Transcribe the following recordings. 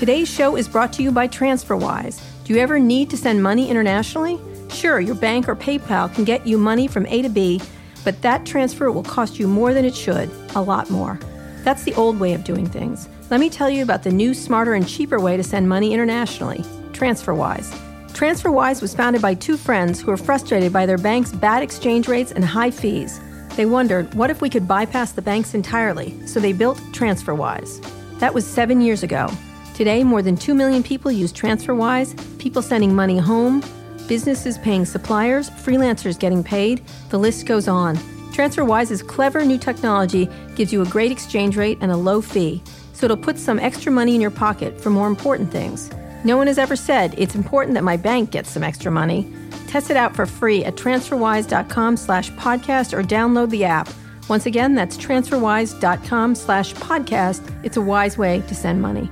Today's show is brought to you by TransferWise. Do you ever need to send money internationally? Sure, your bank or PayPal can get you money from A to B, but that transfer will cost you more than it should, a lot more. That's the old way of doing things. Let me tell you about the new, smarter, and cheaper way to send money internationally TransferWise. TransferWise was founded by two friends who were frustrated by their bank's bad exchange rates and high fees. They wondered, what if we could bypass the banks entirely? So they built TransferWise. That was seven years ago. Today, more than 2 million people use TransferWise, people sending money home, businesses paying suppliers, freelancers getting paid, the list goes on. TransferWise's clever new technology gives you a great exchange rate and a low fee, so it'll put some extra money in your pocket for more important things. No one has ever said it's important that my bank gets some extra money. Test it out for free at transferwise.com slash podcast or download the app. Once again, that's transferwise.com slash podcast. It's a wise way to send money.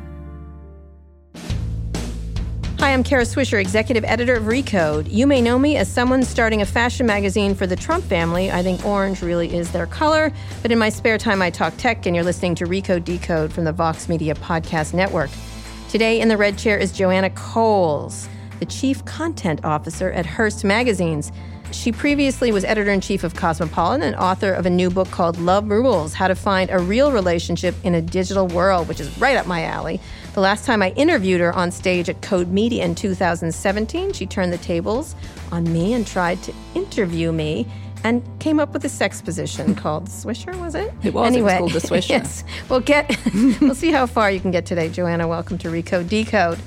Hi, I'm Kara Swisher, executive editor of Recode. You may know me as someone starting a fashion magazine for the Trump family. I think orange really is their color. But in my spare time, I talk tech, and you're listening to Recode Decode from the Vox Media Podcast Network. Today in the red chair is Joanna Coles, the chief content officer at Hearst Magazines. She previously was editor in chief of Cosmopolitan and author of a new book called Love Rules How to Find a Real Relationship in a Digital World, which is right up my alley. The last time I interviewed her on stage at Code Media in 2017, she turned the tables on me and tried to interview me and came up with a sex position called Swisher, was it? It was. Anyway, it was called the Swisher. yes. We'll get. we'll see how far you can get today, Joanna. Welcome to Recode Decode.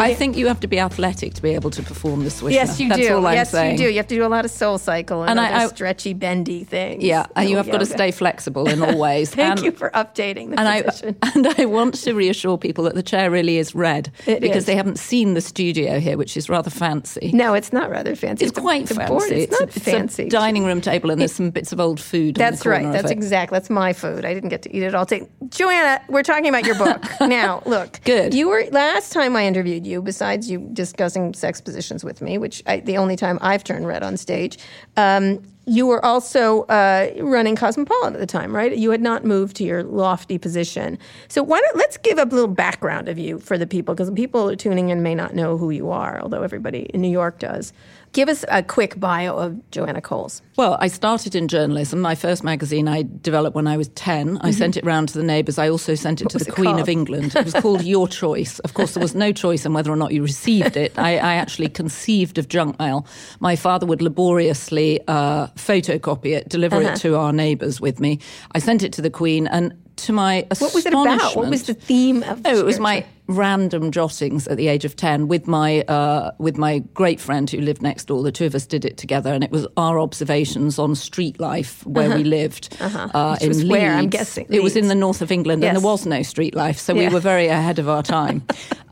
I think you have to be athletic to be able to perform the swisher. Yes, you That's do. Yes, saying. you do. You have to do a lot of SoulCycle and, And I- I- stretchy, bendy things. Yeah, and you have got to stay flexible in all ways. Thank and, you for updating the And I, and I want to reassure people that the chair really is red It because is. they haven't seen the studio here, which is rather fancy. no, it's not rather fancy. It's a- quite it's a fancy. board. It's, a- not fancy. a dining room table, and there's some bits of old food. That's right. That's exactly. That's my food. I didn't get to eat it all. Take Joanna. We're talking about your book now. Look, Good. You were last time I interviewed you. Besides you discussing sex positions with me, which I, the only time I've turned red on stage. Um, you were also uh, running Cosmopolitan at the time, right? You had not moved to your lofty position. So why don't let's give a little background of you for the people, because people tuning in may not know who you are, although everybody in New York does. Give us a quick bio of Joanna Coles. Well, I started in journalism. My first magazine I developed when I was 10. I sent it round to the neighbours. I also sent it to the it Queen called? of England. It was called Your Choice. Of course, there was no choice in whether or not you received it. I, I actually conceived of junk mail. My father would laboriously uh, photocopy it, deliver Uh-huh. it to our neighbours with me. I sent it to the Queen, and to my What was it about? What was the theme of? Oh, it was my random jottings at the age of 10 with my uh, with my great friend who lived next door. The two of us did it together and it was our observations on street life where we lived uh Which in was Leeds where, I'm guessing? it was in the north of England and there was no street life so Yeah. we were very ahead of our time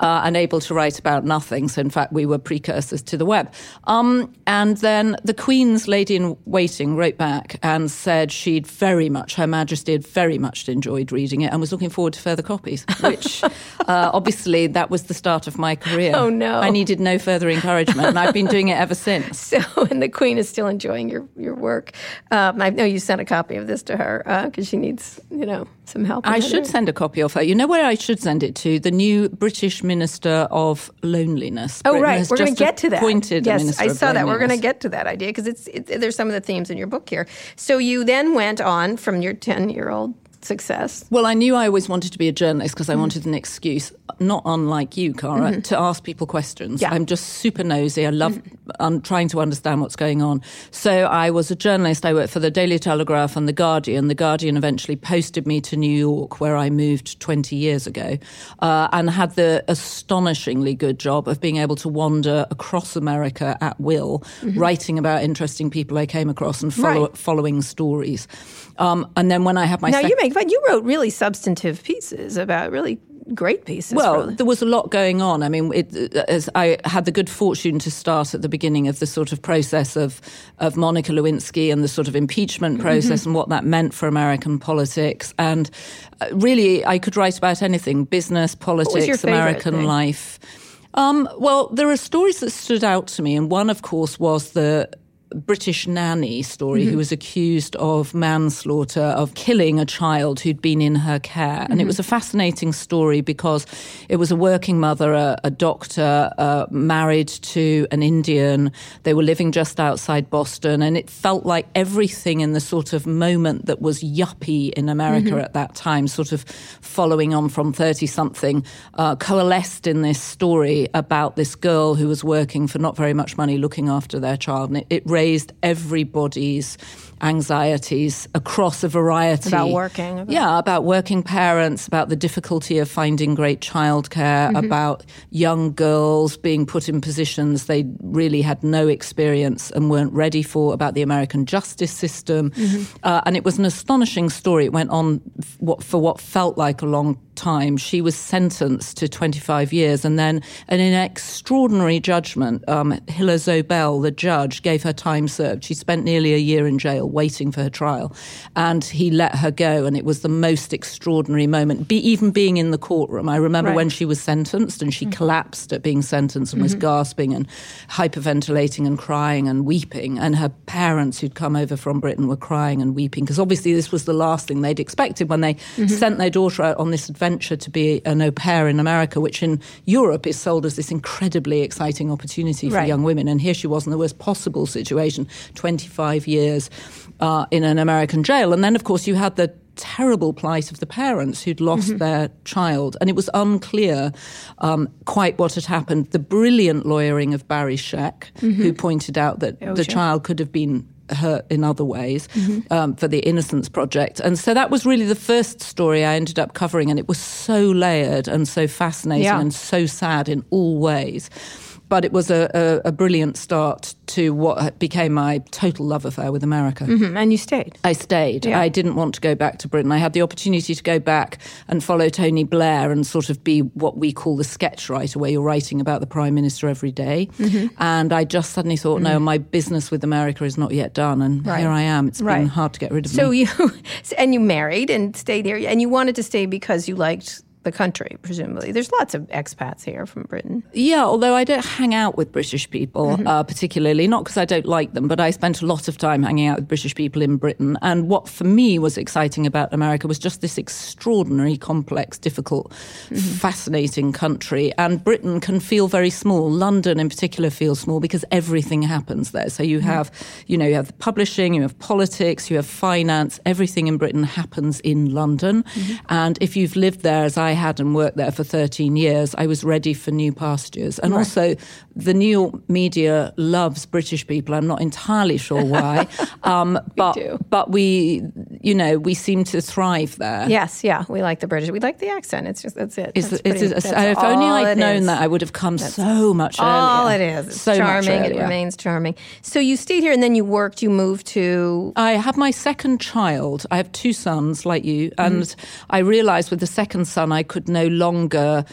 uh, and able to write about nothing. So in fact we were precursors to the web. Um, and then the Queen's lady in waiting wrote back and said she'd very much her majesty had very much enjoyed reading it and was looking forward to further copies which uh, obviously that was the start of my career Oh, no. I needed no further encouragement and I've been doing it ever since So, and the Queen is still enjoying your your work. Um, I know you sent a copy of this to her because she needs, you know, some help. I should send a copy of her. You know where I should send it to? The new British Minister of Loneliness. Oh, Britain right. We're going just to get to that. Appointed yes, Minister I saw that. We're going to get to that idea because it's it, there's some of the themes in your book here. So you then went on from your ten year old success. Well, I knew I always wanted to be a journalist Mm. because I wanted an excuse, not unlike you, Kara, to ask people questions. Mm-hmm. Yeah. I'm just super nosy. I love um, trying to understand what's going on. So I was a journalist. I worked for the Daily Telegraph and the Guardian. The Guardian eventually posted me to New York, where I moved 20 years ago, uh, and had the astonishingly good job of being able to wander across America at will, writing about interesting people I came across and follow, Mm-hmm. Right. following stories. Um, and then when I had my now sec- you make fun. You wrote really substantive pieces about really great pieces. Well, for- there was a lot going on. I mean, it, as I had the good fortune to start at the beginning of the sort of process of of Monica Lewinsky and the sort of impeachment process Mm-hmm. and what that meant for American politics. And uh, really, I could write about anything: business, politics, American thing? life. Um, well, there are stories that stood out to me, and one, of course, was the British nanny story mm-hmm. who was accused of manslaughter, of killing a child who'd been in her care. Mm-hmm. And it was a fascinating story because it was a working mother, a, a doctor, uh, married to an Indian. They were living just outside Boston. And it felt like everything in the sort of moment that was yuppie in America mm-hmm. at that time, sort of following on from 30 something, uh, coalesced in this story about this girl who was working for not very much money looking after their child. And it, it raised everybody's anxieties across a variety. About working. About. Yeah, about working parents, about the difficulty of finding great childcare, mm-hmm. about young girls being put in positions they really had no experience and weren't ready for, about the American justice system. Mm-hmm. Uh, and it was an astonishing story. It went on for what felt like a long time, she was sentenced to 25 years. And then, in an extraordinary judgment, um, Hiller Zobel, the judge, gave her time served. She spent nearly a year in jail waiting for her trial. And he let her go. And it was the most extraordinary moment, Be, even being in the courtroom. I remember right. when she was sentenced and she mm-hmm. collapsed at being sentenced and was mm-hmm. gasping and hyperventilating and crying and weeping. And her parents, who'd come over from Britain, were crying and weeping because obviously this was the last thing they'd expected when they mm-hmm. sent their daughter out on this adventure to be an au pair in America, which in Europe is sold as this incredibly exciting opportunity for right. young women. And here she was in the worst possible situation 25 years uh, in an American jail. And then, of course, you had the terrible plight of the parents who'd lost mm-hmm. their child. And it was unclear um, quite what had happened. The brilliant lawyering of Barry Scheck, mm-hmm. who pointed out that oh, the child could have been hurt in other ways mm-hmm. um, for the Innocence Project. And so that was really the first story I ended up covering, and it was so layered and so fascinating yeah. and so sad in all ways but it was a, a, a, brilliant start to what became my total love affair with America. Mm-hmm. And you stayed? I stayed. Yeah. I didn't want to go back to Britain. I had the opportunity to go back and follow Tony Blair and sort of be what we call the sketch writer, where you're writing about the Prime Minister every day. Mm-hmm. And I just suddenly thought, mm-hmm. no, my business with America is not yet done. And right. here I am. It's right. been hard to get rid of so me. you, and you married and stayed here, and you wanted to stay because you liked the country, presumably. There's lots of expats here from Britain. Yeah, although I don't hang out with British people mm-hmm. uh, particularly, not because I don't like them, but I spent a lot of time hanging out with British people in Britain. And what for me was exciting about America was just this extraordinary, complex, difficult, mm-hmm. fascinating country. And Britain can feel very small. London, in particular, feels small because everything happens there. So you mm-hmm. have, you know, you have the publishing, you have politics, you have finance. Everything in Britain happens in London. Mm-hmm. And if you've lived there, as I had and worked there for 13 years, I was ready for new pastures. And right. also, the New York media loves British people. I'm not entirely sure why, um, but we but we, you know, we seem to thrive there. Yes, yeah, we like the British. We like the accent. It's just that's it. It's, that's pretty, it's, that's if only I'd known is. that, I would have come that's so much earlier. All it is. It's so charming. It remains charming. So you stayed here, and then you worked. You moved to. I had my second child. I have two sons, like you, and mm-hmm. I realised with the second son, I could no longer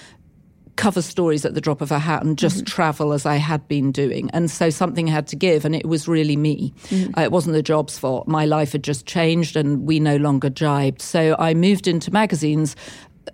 cover stories at the drop of a hat and just mm-hmm. travel as I had been doing. And so something had to give, and it was really me. Mm-hmm. Uh, it wasn't the job's fault. My life had just changed, and we no longer jibed. So I moved into magazines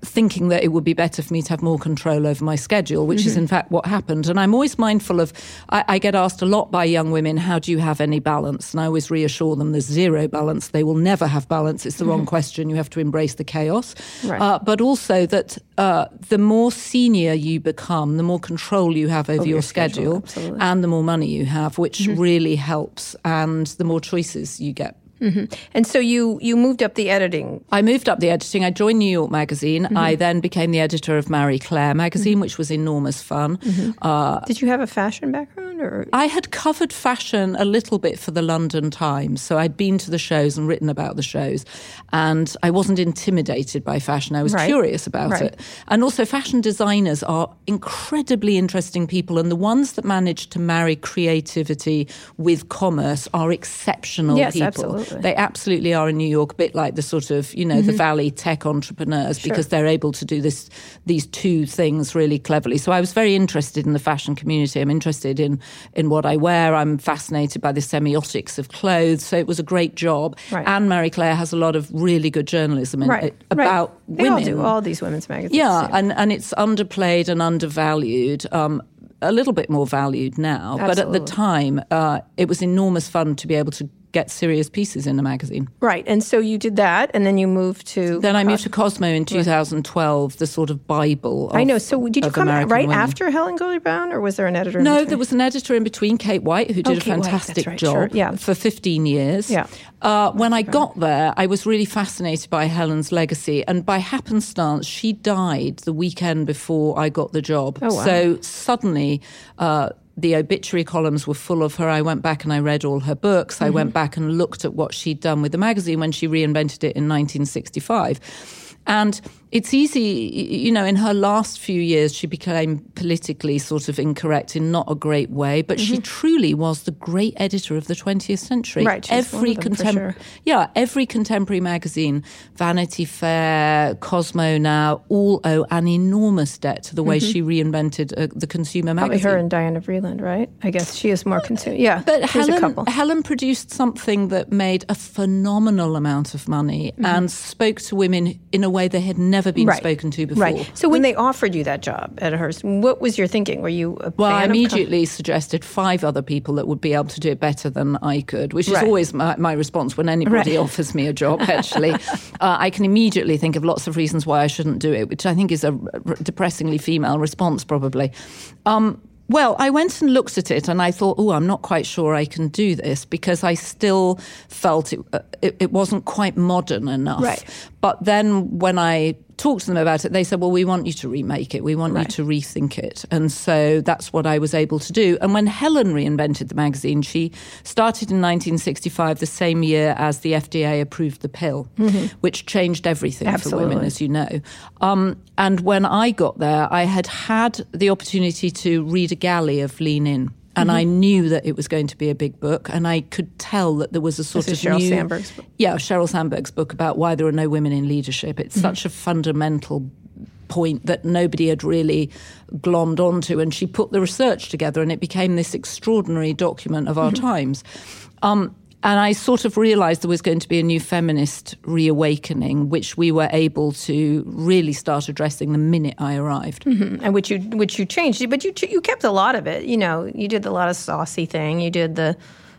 thinking that it would be better for me to have more control over my schedule, which mm-hmm. is in fact what happened. And I'm always mindful of, I, I, get asked a lot by young women, how do you have any balance? And I always reassure them there's zero balance. They will never have balance. It's the mm-hmm. wrong question. You have to embrace the chaos. Right. Uh, but also that uh, the more senior you become, the more control you have over, over your, your, schedule, schedule and the more money you have, which mm-hmm. really helps. And the more choices you get Mm-hmm. And so you you moved up the editing. I moved up the editing. I joined New York Magazine. Mm-hmm. I then became the editor of Marie Claire magazine, mm-hmm. which was enormous fun. Mm-hmm. Uh, Did you have a fashion background, or I had covered fashion a little bit for the London Times, so I'd been to the shows and written about the shows, and I wasn't intimidated by fashion. I was right. curious about right. it, and also fashion designers are incredibly interesting people, and the ones that manage to marry creativity with commerce are exceptional yes, people. Absolutely. They absolutely are in New York, a bit like the sort of, you know, mm-hmm. the Valley tech entrepreneurs sure. because they're able to do this these two things really cleverly. So I was very interested in the fashion community. I'm interested in in what I wear. I'm fascinated by the semiotics of clothes. So it was a great job. Right. And Marie Claire has a lot of really good journalism in, right. about right. women. They all do all these women's magazines. Yeah, yeah, and and it's underplayed and undervalued. Um, a little bit more valued now, Absolutely. but at the time, uh, it was enormous fun to be able to get serious pieces in a magazine. Right. And so you did that, and then you moved to. Then I moved to Cosmo in 2012, the sort of Bible. Of, I know. So did you come American right women. after Helen Gurley Brown, or was there an editor? No, there was an editor in between, Kate White, who did Oh, a Kate White, fantastic right, job sure, yeah. for 15 years. Yeah. Uh, when I got there, I was really fascinated by Helen's legacy. And by happenstance, she died the weekend before I got the job. Oh, wow. So suddenly, uh, the obituary columns were full of her. I went back and I read all her books. I Mm-hmm. went back and looked at what she'd done with the magazine when she reinvented it in 1965. And it's easy, you know, in her last few years, she became politically sort of incorrect in not a great way, but she truly was the great editor of the 20th century. Mm-hmm. Right, she's every of them, for contem- sure. Yeah, every contemporary magazine, Vanity Fair, Cosmo now, all owe an enormous debt to the way she reinvented uh, the consumer Mm-hmm. Probably magazine. her and Diana Vreeland, right? I guess she is more consumer. Yeah, But Helen, a couple. Helen produced something that made a phenomenal amount of money and spoke to women in a way they had never been Mm-hmm. Right. spoken to before. Right. So when they offered you that job at Hearst, what was your thinking? Were you a Well, I fan of co- immediately suggested five other people that would be able to do it better than I could, which is always my, my response when anybody Right. offers me a job, actually. uh, I can immediately think of lots of reasons why I shouldn't do it, which I think is a r- depressingly female response, probably. Um, well, I went and looked at it and I thought, oh, I'm not quite sure I can do this because I still felt it, uh, it, it wasn't quite modern enough. Right. But then when I talked to them about it, they said, well, we want you to remake it. We want Right. you to rethink it. And so that's what I was able to do. And when Helen reinvented the magazine, she started in 1965, the same year as the FDA approved the pill, which changed everything for women, Mm-hmm. As you know. Um, and when I got there, I had had the opportunity to read a galley of Lean In. And Mm-hmm. I knew that it was going to be a big book, and I could tell that there was a sort This is of Sheryl new, Sandberg's book. yeah, Sheryl Sandberg's book about why there are no women in leadership. It's such a fundamental point that nobody had really glommed onto. And she put the research together, and it became this extraordinary document of our times. Um, and I sort of realized there was going to be a new feminist reawakening, which we were able to really start addressing the minute I arrived. Mm-hmm. and which you which you changed, but you you kept a lot of it. You know, you did a lot of saucy thing. You did the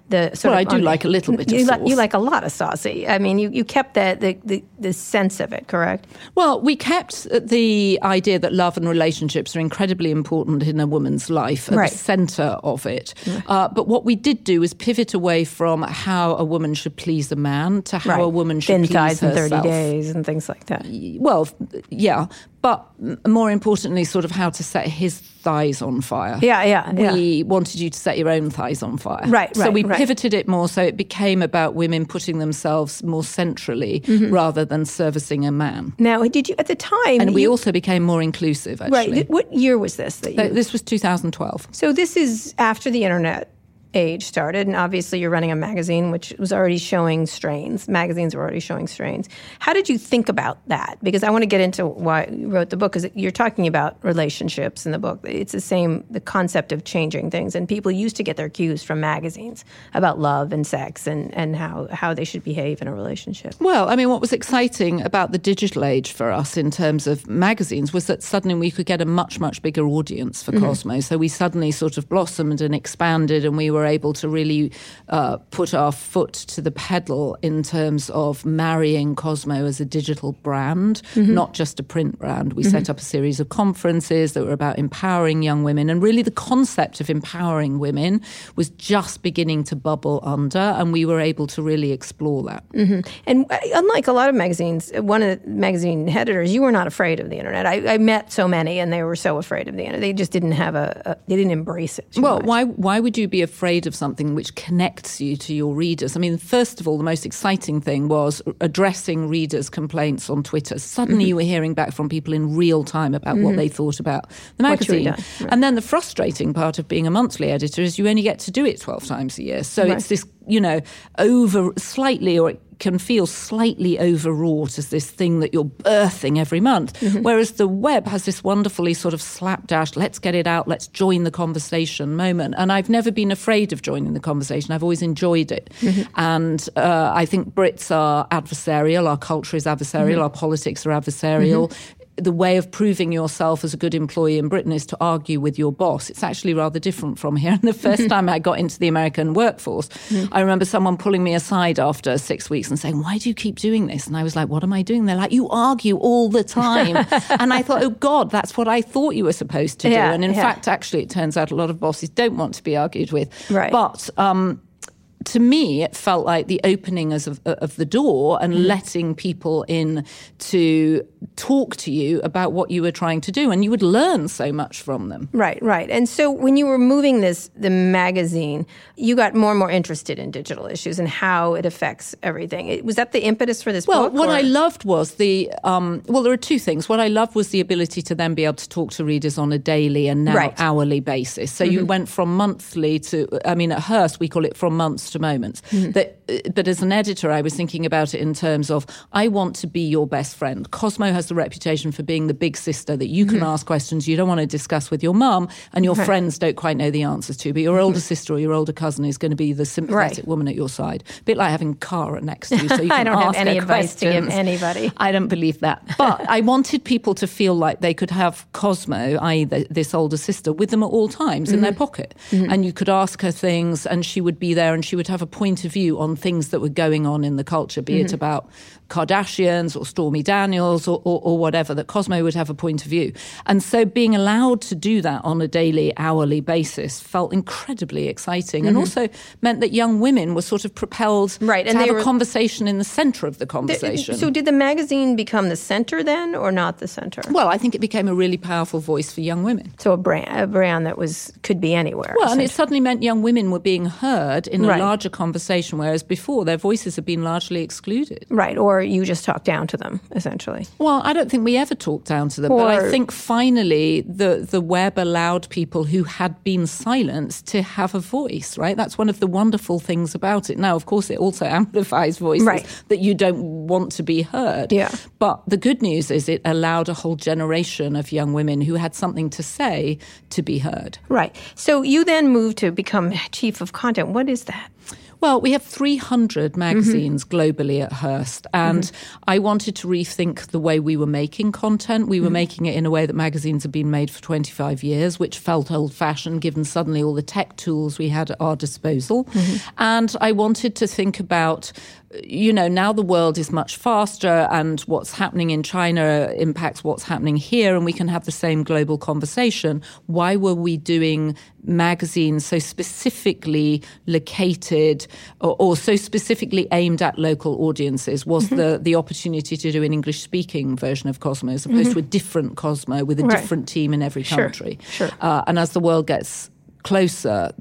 the sort Well, of I do like a little bit of you, li- sauce. you like a lot of saucy. I mean, you, you kept that the, the the sense of it, correct? Well, we kept the idea that love and relationships are incredibly important in a woman's life at Right. the centre of it. Uh, but what we did do is pivot away from how a woman should please a man to how right. a woman should thin please thighs in herself. thirty days and things like that. Well, yeah, but more importantly, sort of how to set his thighs on fire. Yeah, yeah, yeah. We wanted you to set your own thighs on fire. Right, right. So we right. pivoted it more so it became about women putting themselves more centrally Mm-hmm. rather than servicing a man. Now, did you at the time? And we also became more inclusive, actually. right. What year was this? That you, This was 2012. So this is after the internet age started, and obviously you're running a magazine which was already showing strains. Magazines were already showing strains. How did you think about that? Because I want to get into why you wrote the book, because you're talking about relationships in the book. It's the same, the concept of changing things, and people used to get their cues from magazines about love and sex and, and how, how they should behave in a relationship. Well, I mean, what was exciting about the digital age for us in terms of magazines was that suddenly we could get a much, much bigger audience for mm-hmm. Cosmo. So we suddenly sort of blossomed and expanded, and we were able to really uh, put our foot to the pedal in terms of marrying Cosmo as a digital brand, not just a print brand. We set up a series of conferences that were about empowering young women, and really the concept of empowering women was just beginning to bubble under, and we were able to really explore that. And uh, unlike a lot of magazines, uh, one of the magazine editors, you were not afraid of the internet. I, I met so many, and they were so afraid of the internet. They just didn't have a, a they didn't embrace it. too Well, much. why why would you be afraid of something which connects you to your readers? I mean, first of all, the most exciting thing was addressing readers' complaints on Twitter. Suddenly, Mm-hmm. you were hearing back from people in real time about what they thought about the What you had magazine. right. And then the frustrating part of being a monthly editor is you only get to do it twelve times a year. So Right. it's this, you know, over slightly or. Can feel slightly overwrought as this thing that you're birthing every month. Mm-hmm. Whereas the web has this wonderfully sort of slapdash, let's get it out, let's join the conversation moment. And I've never been afraid of joining the conversation. I've always enjoyed it. Mm-hmm. And uh, I think Brits are adversarial, our culture is adversarial, Mm-hmm. our politics are adversarial. The way of proving yourself as a good employee in Britain is to argue with your boss. It's actually rather different from here. And the 1st time I got into the American workforce, mm. I remember someone pulling me aside after six weeks and saying, Why do you keep doing this? And I was like, What am I doing? They're like, You argue all the time. and I thought, Oh God, that's what I thought you were supposed to do. Yeah, and in yeah. fact, actually, it turns out a lot of bosses don't want to be argued with. Right. But um, to me, it felt like the opening of, of the door and mm. letting people in to talk to you about what you were trying to do, and you would learn so much from them. Right, right. And so when you were moving this the magazine, you got more and more interested in digital issues and how it affects everything. Was that the impetus for this well, book? Well, what or? I loved was the um, well, there are two things. What I loved was the ability to then be able to talk to readers on a daily and now right. hourly basis. So mm-hmm. you went from monthly to, I mean, at Hearst we call it from months to moments. Mm-hmm. That, uh, but as an editor, I was thinking about it in terms of I want to be your best friend. Cosmo has the reputation for being the big sister that you can mm-hmm. ask questions you don't want to discuss with your mum and your right. friends don't quite know the answers to. But your older mm-hmm. sister or your older cousin is going to be the sympathetic right. woman at your side. A bit like having Kara next to you, so you can I don't ask have any advice questions. to give anybody. I don't believe that. But I wanted people to feel like they could have Cosmo, i.e., this older sister, with them at all times in their mm-hmm. pocket, mm-hmm. and you could ask her things, and she would be there, and she would have a point of view on things that were going on in the culture, be mm-hmm. it about Kardashians or Stormy Daniels or, or, or, whatever, that Cosmo would have a point of view. And so being allowed to do that on a daily, hourly basis felt incredibly exciting mm-hmm. and also meant that young women were sort of propelled right, to and have a were, conversation in the center of the conversation. so did the magazine become the center then or not the center? Well, I think it became a really powerful voice for young women. So a brand, a brand that was could be anywhere. Well, and it suddenly meant young women were being heard in a right. larger conversation, whereas before their voices had been largely excluded. Right, or or you just talk down to them, essentially? Well, I don't think we ever talked down to them, or, but I think finally the, the web allowed people who had been silenced to have a voice, right? That's one of the wonderful things about it. Now, of course, it also amplifies voices right. that you don't want to be heard. Yeah. But the good news is it allowed a whole generation of young women who had something to say to be heard. Right. So you then moved to become chief of content. What is that? Well, we have 300 magazines mm-hmm. globally at Hearst, and mm-hmm. I wanted to rethink the way we were making content. We were mm-hmm. making it in a way that magazines have been made for 25 years, which felt old fashioned given suddenly all the tech tools we had at our disposal. And I wanted to think about you know, now the world is much faster and what's happening in China impacts what's happening here, and we can have the same global conversation. Why were we doing magazines so specifically located or, or so specifically aimed at local audiences? Was mm-hmm. the, the opportunity to do an English speaking version of Cosmo as opposed mm-hmm. to a different Cosmo with a right. different team in every country? Sure. sure. Uh, and as the world gets closer,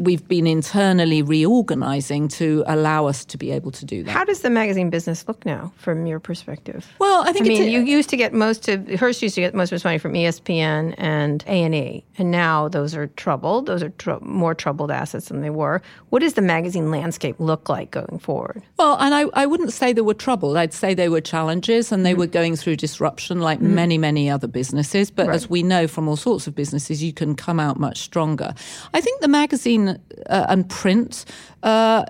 we've been internally reorganizing to allow us to be able to do that. How does the magazine business look now from your perspective? Well, I think I mean, you used to get most of Hearst used to get most of its money from ESPN and A and E, and now those are troubled. Those are tr- more troubled assets than they were. What does the magazine landscape look like going forward? Well, and I, I wouldn't say they were troubled. I'd say they were challenges, and they mm-hmm. were going through disruption like mm-hmm. many, many other businesses. But right. as we know from all sorts of businesses, you can come out much stronger. I think the magazine uh, and print uh,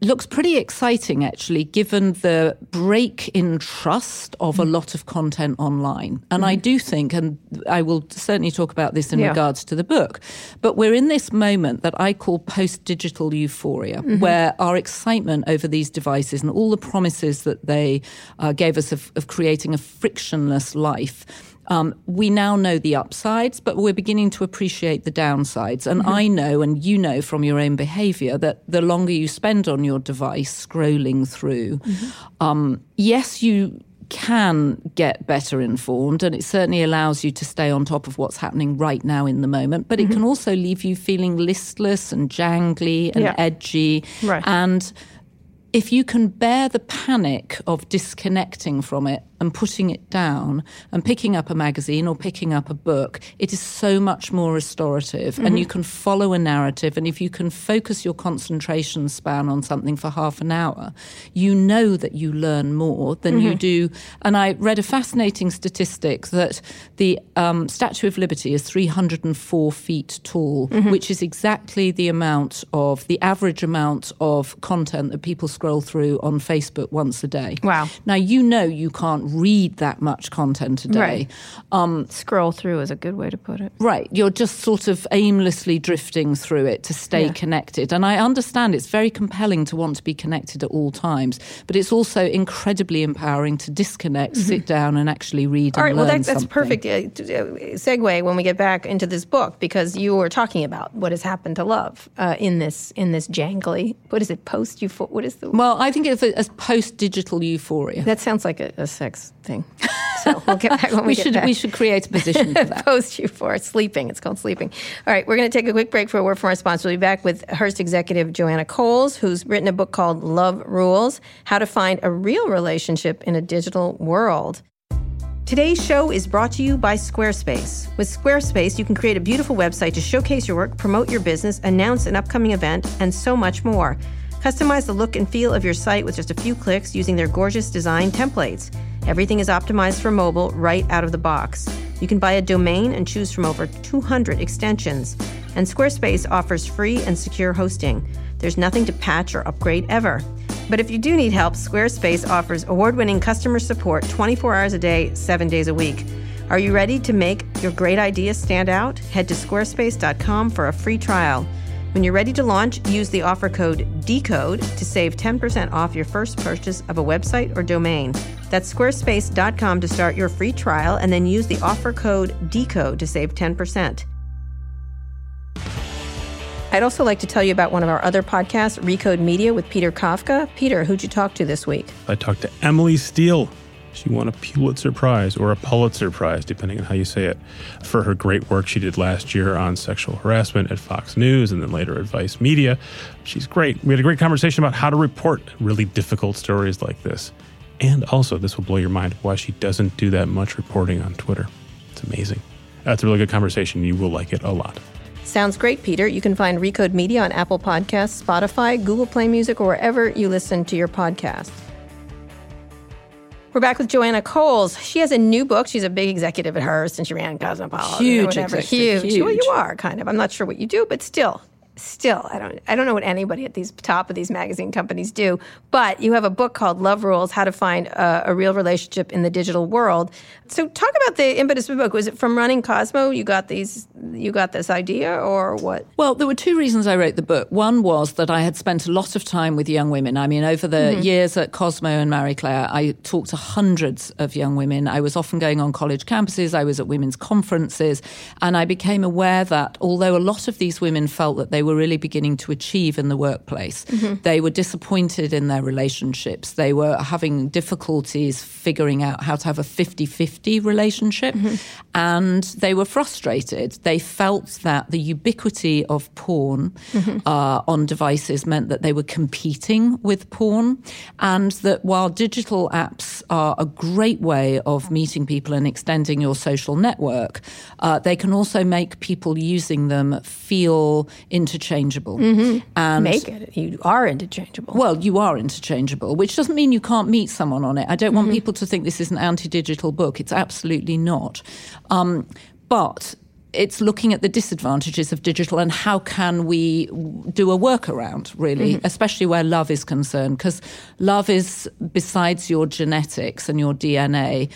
looks pretty exciting, actually, given the break in trust of a mm. lot of content online. And mm. I do think, and I will certainly talk about this in yeah. regards to the book, but we're in this moment that I call post digital euphoria, mm-hmm. where our excitement over these devices and all the promises that they uh, gave us of, of creating a frictionless life um, we now know the upsides, but we're beginning to appreciate the downsides. And mm-hmm. I know, and you know from your own behavior, that the longer you spend on your device scrolling through, mm-hmm. um, yes, you can get better informed and it certainly allows you to stay on top of what's happening right now in the moment but mm-hmm. it can also leave you feeling listless and jangly and yeah. edgy right. and if you can bear the panic of disconnecting from it and putting it down and picking up a magazine or picking up a book, it is so much more restorative. Mm-hmm. And you can follow a narrative. And if you can focus your concentration span on something for half an hour, you know that you learn more than mm-hmm. you do. And I read a fascinating statistic that the um, Statue of Liberty is 304 feet tall, mm-hmm. which is exactly the amount of the average amount of content that people scroll through on Facebook once a day. Wow. Now, you know you can't read that much content a day. Right. Um, Scroll through is a good way to put it. Right. You're just sort of aimlessly drifting through it to stay yeah. connected. And I understand it's very compelling to want to be connected at all times, but it's also incredibly empowering to disconnect, mm-hmm. sit down, and actually read. All right. well, that, that's perfect uh, segue when we get back into this book because you were talking about what has happened to love uh, in this in this jangly. What is it? Post euphoria. What is the? Well, I think it's a, post digital euphoria. That sounds like a, a sex thing. So we'll get back when we, we should back. we should create a position for that. Post euphoria, sleeping. It's called sleeping. All right, we're going to take a quick break for a word from our sponsor. We'll be back with Hearst executive Joanna Coles, who's written a book called Love Rules: How to Find a Real Relationship in a Digital World. Today's show is brought to you by Squarespace. With Squarespace, you can create a beautiful website to showcase your work, promote your business, announce an upcoming event, and so much more. Customize the look and feel of your site with just a few clicks using their gorgeous design templates. Everything is optimized for mobile right out of the box. You can buy a domain and choose from over 200 extensions. And Squarespace offers free and secure hosting. There's nothing to patch or upgrade ever. But if you do need help, Squarespace offers award winning customer support 24 hours a day, 7 days a week. Are you ready to make your great ideas stand out? Head to squarespace.com for a free trial. When you're ready to launch, use the offer code DECODE to save 10% off your first purchase of a website or domain. That's squarespace.com to start your free trial and then use the offer code DECODE to save 10%. I'd also like to tell you about one of our other podcasts, Recode Media with Peter Kafka. Peter, who'd you talk to this week? I talked to Emily Steel. She won a Pulitzer Prize or a Pulitzer Prize, depending on how you say it, for her great work she did last year on sexual harassment at Fox News and then later at Vice Media. She's great. We had a great conversation about how to report really difficult stories like this. And also, this will blow your mind why she doesn't do that much reporting on Twitter. It's amazing. That's a really good conversation. You will like it a lot. Sounds great, Peter. You can find Recode Media on Apple Podcasts, Spotify, Google Play Music, or wherever you listen to your podcasts. We're back with Joanna Coles. She has a new book. She's a big executive at Hearst, and she ran Cosmopolitan. Huge, whatever. Huge. huge. Well, you are kind of. I'm not sure what you do, but still, still i don't i don't know what anybody at these top of these magazine companies do but you have a book called love rules how to find a, a, real relationship in the digital world. So talk about the impetus of the book. Was it from running cosmo you got these you got this idea or what? Well there were two reasons i wrote the book. One was that i had spent a lot of time with young women. I mean over the mm-hmm. years at cosmo and marie claire i talked to hundreds of young women. I was often going on college campuses. I was at women's conferences. And i became aware that although a lot of these women felt that they were really beginning to achieve in the workplace. Mm-hmm. They were disappointed in their relationships. They were having difficulties figuring out how to have a 50 50 relationship. Mm-hmm. And they were frustrated. They felt that the ubiquity of porn mm-hmm. uh, on devices meant that they were competing with porn. And that while digital apps are a great way of meeting people and extending your social network, uh, they can also make people using them feel into interchangeable. Mm-hmm. And make it. You are interchangeable. Well, you are interchangeable, which doesn't mean you can't meet someone on it. I don't mm-hmm. want people to think this is an anti-digital book. It's absolutely not. Um, but it's looking at the disadvantages of digital and how can we do a workaround really mm-hmm. especially where love is concerned because love is besides your genetics and your dna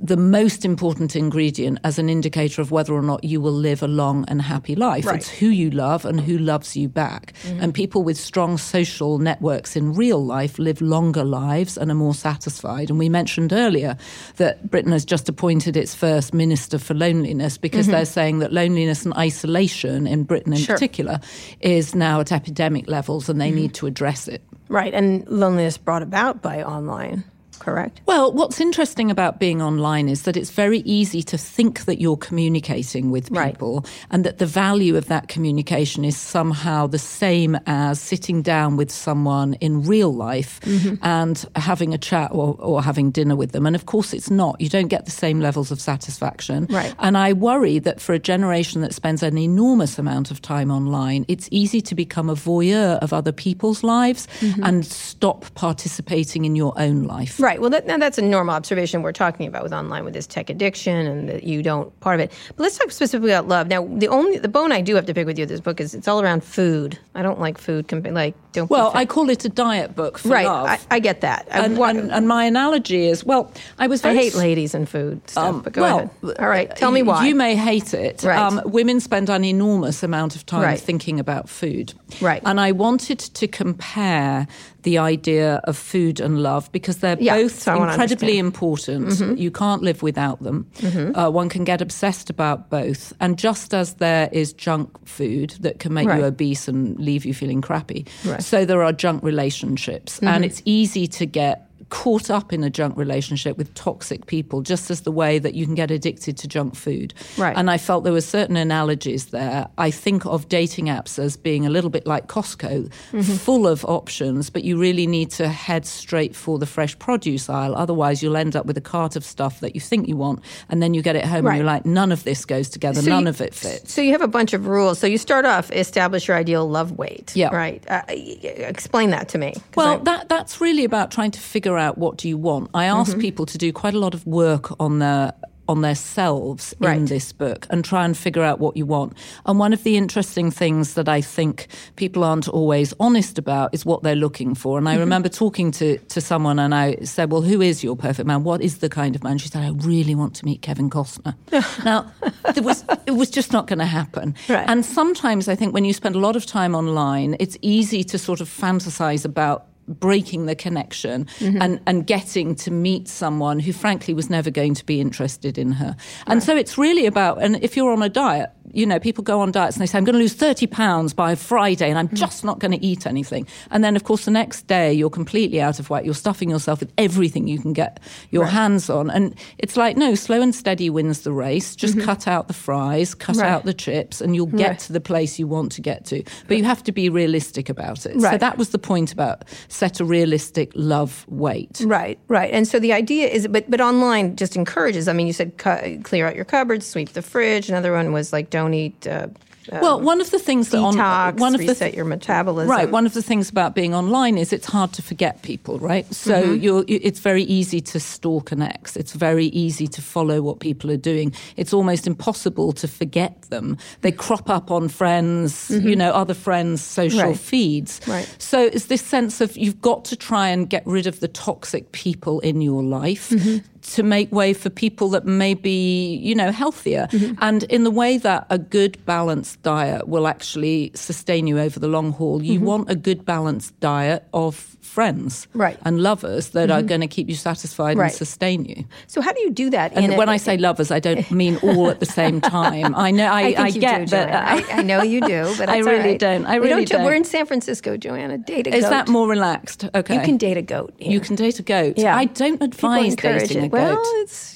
the most important ingredient as an indicator of whether or not you will live a long and happy life. Right. It's who you love and who loves you back. Mm-hmm. And people with strong social networks in real life live longer lives and are more satisfied. And we mentioned earlier that Britain has just appointed its first minister for loneliness because mm-hmm. they're saying that loneliness and isolation in Britain in sure. particular is now at epidemic levels and they mm-hmm. need to address it. Right. And loneliness brought about by online correct? Well, what's interesting about being online is that it's very easy to think that you're communicating with people right. and that the value of that communication is somehow the same as sitting down with someone in real life mm-hmm. and having a chat or, or having dinner with them. And of course, it's not. You don't get the same levels of satisfaction. Right. And I worry that for a generation that spends an enormous amount of time online, it's easy to become a voyeur of other people's lives mm-hmm. and stop participating in your own life. Right. Well, that, now that's a normal observation we're talking about with online with this tech addiction and that you don't part of it. But let's talk specifically about love. Now, the only the bone I do have to pick with you this book is it's all around food. I don't like food. Like don't. Well. I call it a diet book for right. love. I, I get that. I, and, and, and my analogy is well, I was I hate ladies and food stuff. Um, but go well, ahead. All right. Tell me why. You may hate it. Right. Um, women spend an enormous amount of time Right. thinking about food. Right. And I wanted to compare the idea of food and love because they're Yeah, both so incredibly understand. Mm-hmm. important. You can't live without them. Uh, one can get obsessed about both. And just as there is junk food that can make Right. you obese and leave you feeling crappy, Right. Mm-hmm. so there are junk relationships. And it's easy to get caught up in a junk relationship with toxic people, just as the way that you can get addicted to junk food. Right. And I felt there were certain analogies there. I think of dating apps as being a little bit like Costco, Mm-hmm. full of options, but you really need to head straight for the fresh produce aisle. Otherwise, you'll end up with a cart of stuff that you think you want, and then you get it home Right. and you're like, none of this goes together, So none you- of it fits. So you have a bunch of rules. So you start off establish your ideal love weight. Yeah. Right. Uh, explain that to me. Well, I- that that's really about trying to figure out what do you want. I ask Mm-hmm. people to do quite a lot of work on their on themselves in this book and try and figure out what you want. And one of the interesting things that I think people aren't always honest about is what they're looking for. And I remember talking to to someone and I said, "Well, who is your perfect man? What is the kind of man?" She said, "I really want to meet Kevin Costner." now, there was it was just not going to happen. Right. And sometimes I think when you spend a lot of time online, it's easy to sort of fantasize about breaking the connection Mm-hmm. and, and getting to meet someone who frankly was never going to be interested in her. And so it's really about, and if you're on a diet, you know, people go on diets and they say, I'm going to lose 30 pounds by Friday and I'm Mm-hmm. just not going to eat anything. And then, of course, the next day you're completely out of whack. You're stuffing yourself with everything you can get your hands on. And it's like, no, slow and steady wins the race. Just cut out the fries, cut Mm-hmm. Right. out the chips, and you'll get Right. to the place you want to get to. But you have to be realistic about it. So that was the point about set a realistic love weight. Right, right. And so the idea is, but but online just encourages. I mean, you said cu- clear out your cupboards, sweep the fridge. Another one was like don't eat. Uh, Well, one of the things that on one of the your metabolism. Right. One of the things about being online is it's hard to forget people, right? So Mm-hmm. you're, it's very easy to stalk an ex. It's very easy to follow what people are doing. It's almost impossible to forget them. They crop up on friends, you know, other friends' social Mm-hmm. Right. feeds. Right. So it's this sense of you've got to try and get rid of the toxic people in your life. Mm-hmm. To make way for people that may be, you know, healthier. Mm-hmm. And in the way that a good balanced diet will actually sustain you over the long haul, you want a good balanced diet of friends Mm-hmm. Right. Mm-hmm. and lovers that are going to keep you satisfied Right. and sustain you. So how do you do that? And when I say lovers, I don't mean all at the same time. I know, I, I you get do, that. I, I know you do, but I really right. don't. I We really jo- We're don't. in San Francisco, Joanna. Date a goat. Is that more relaxed? Okay. You can date a goat. here. You can date a goat. Yeah. I don't advise dating it. a goat. Well, it's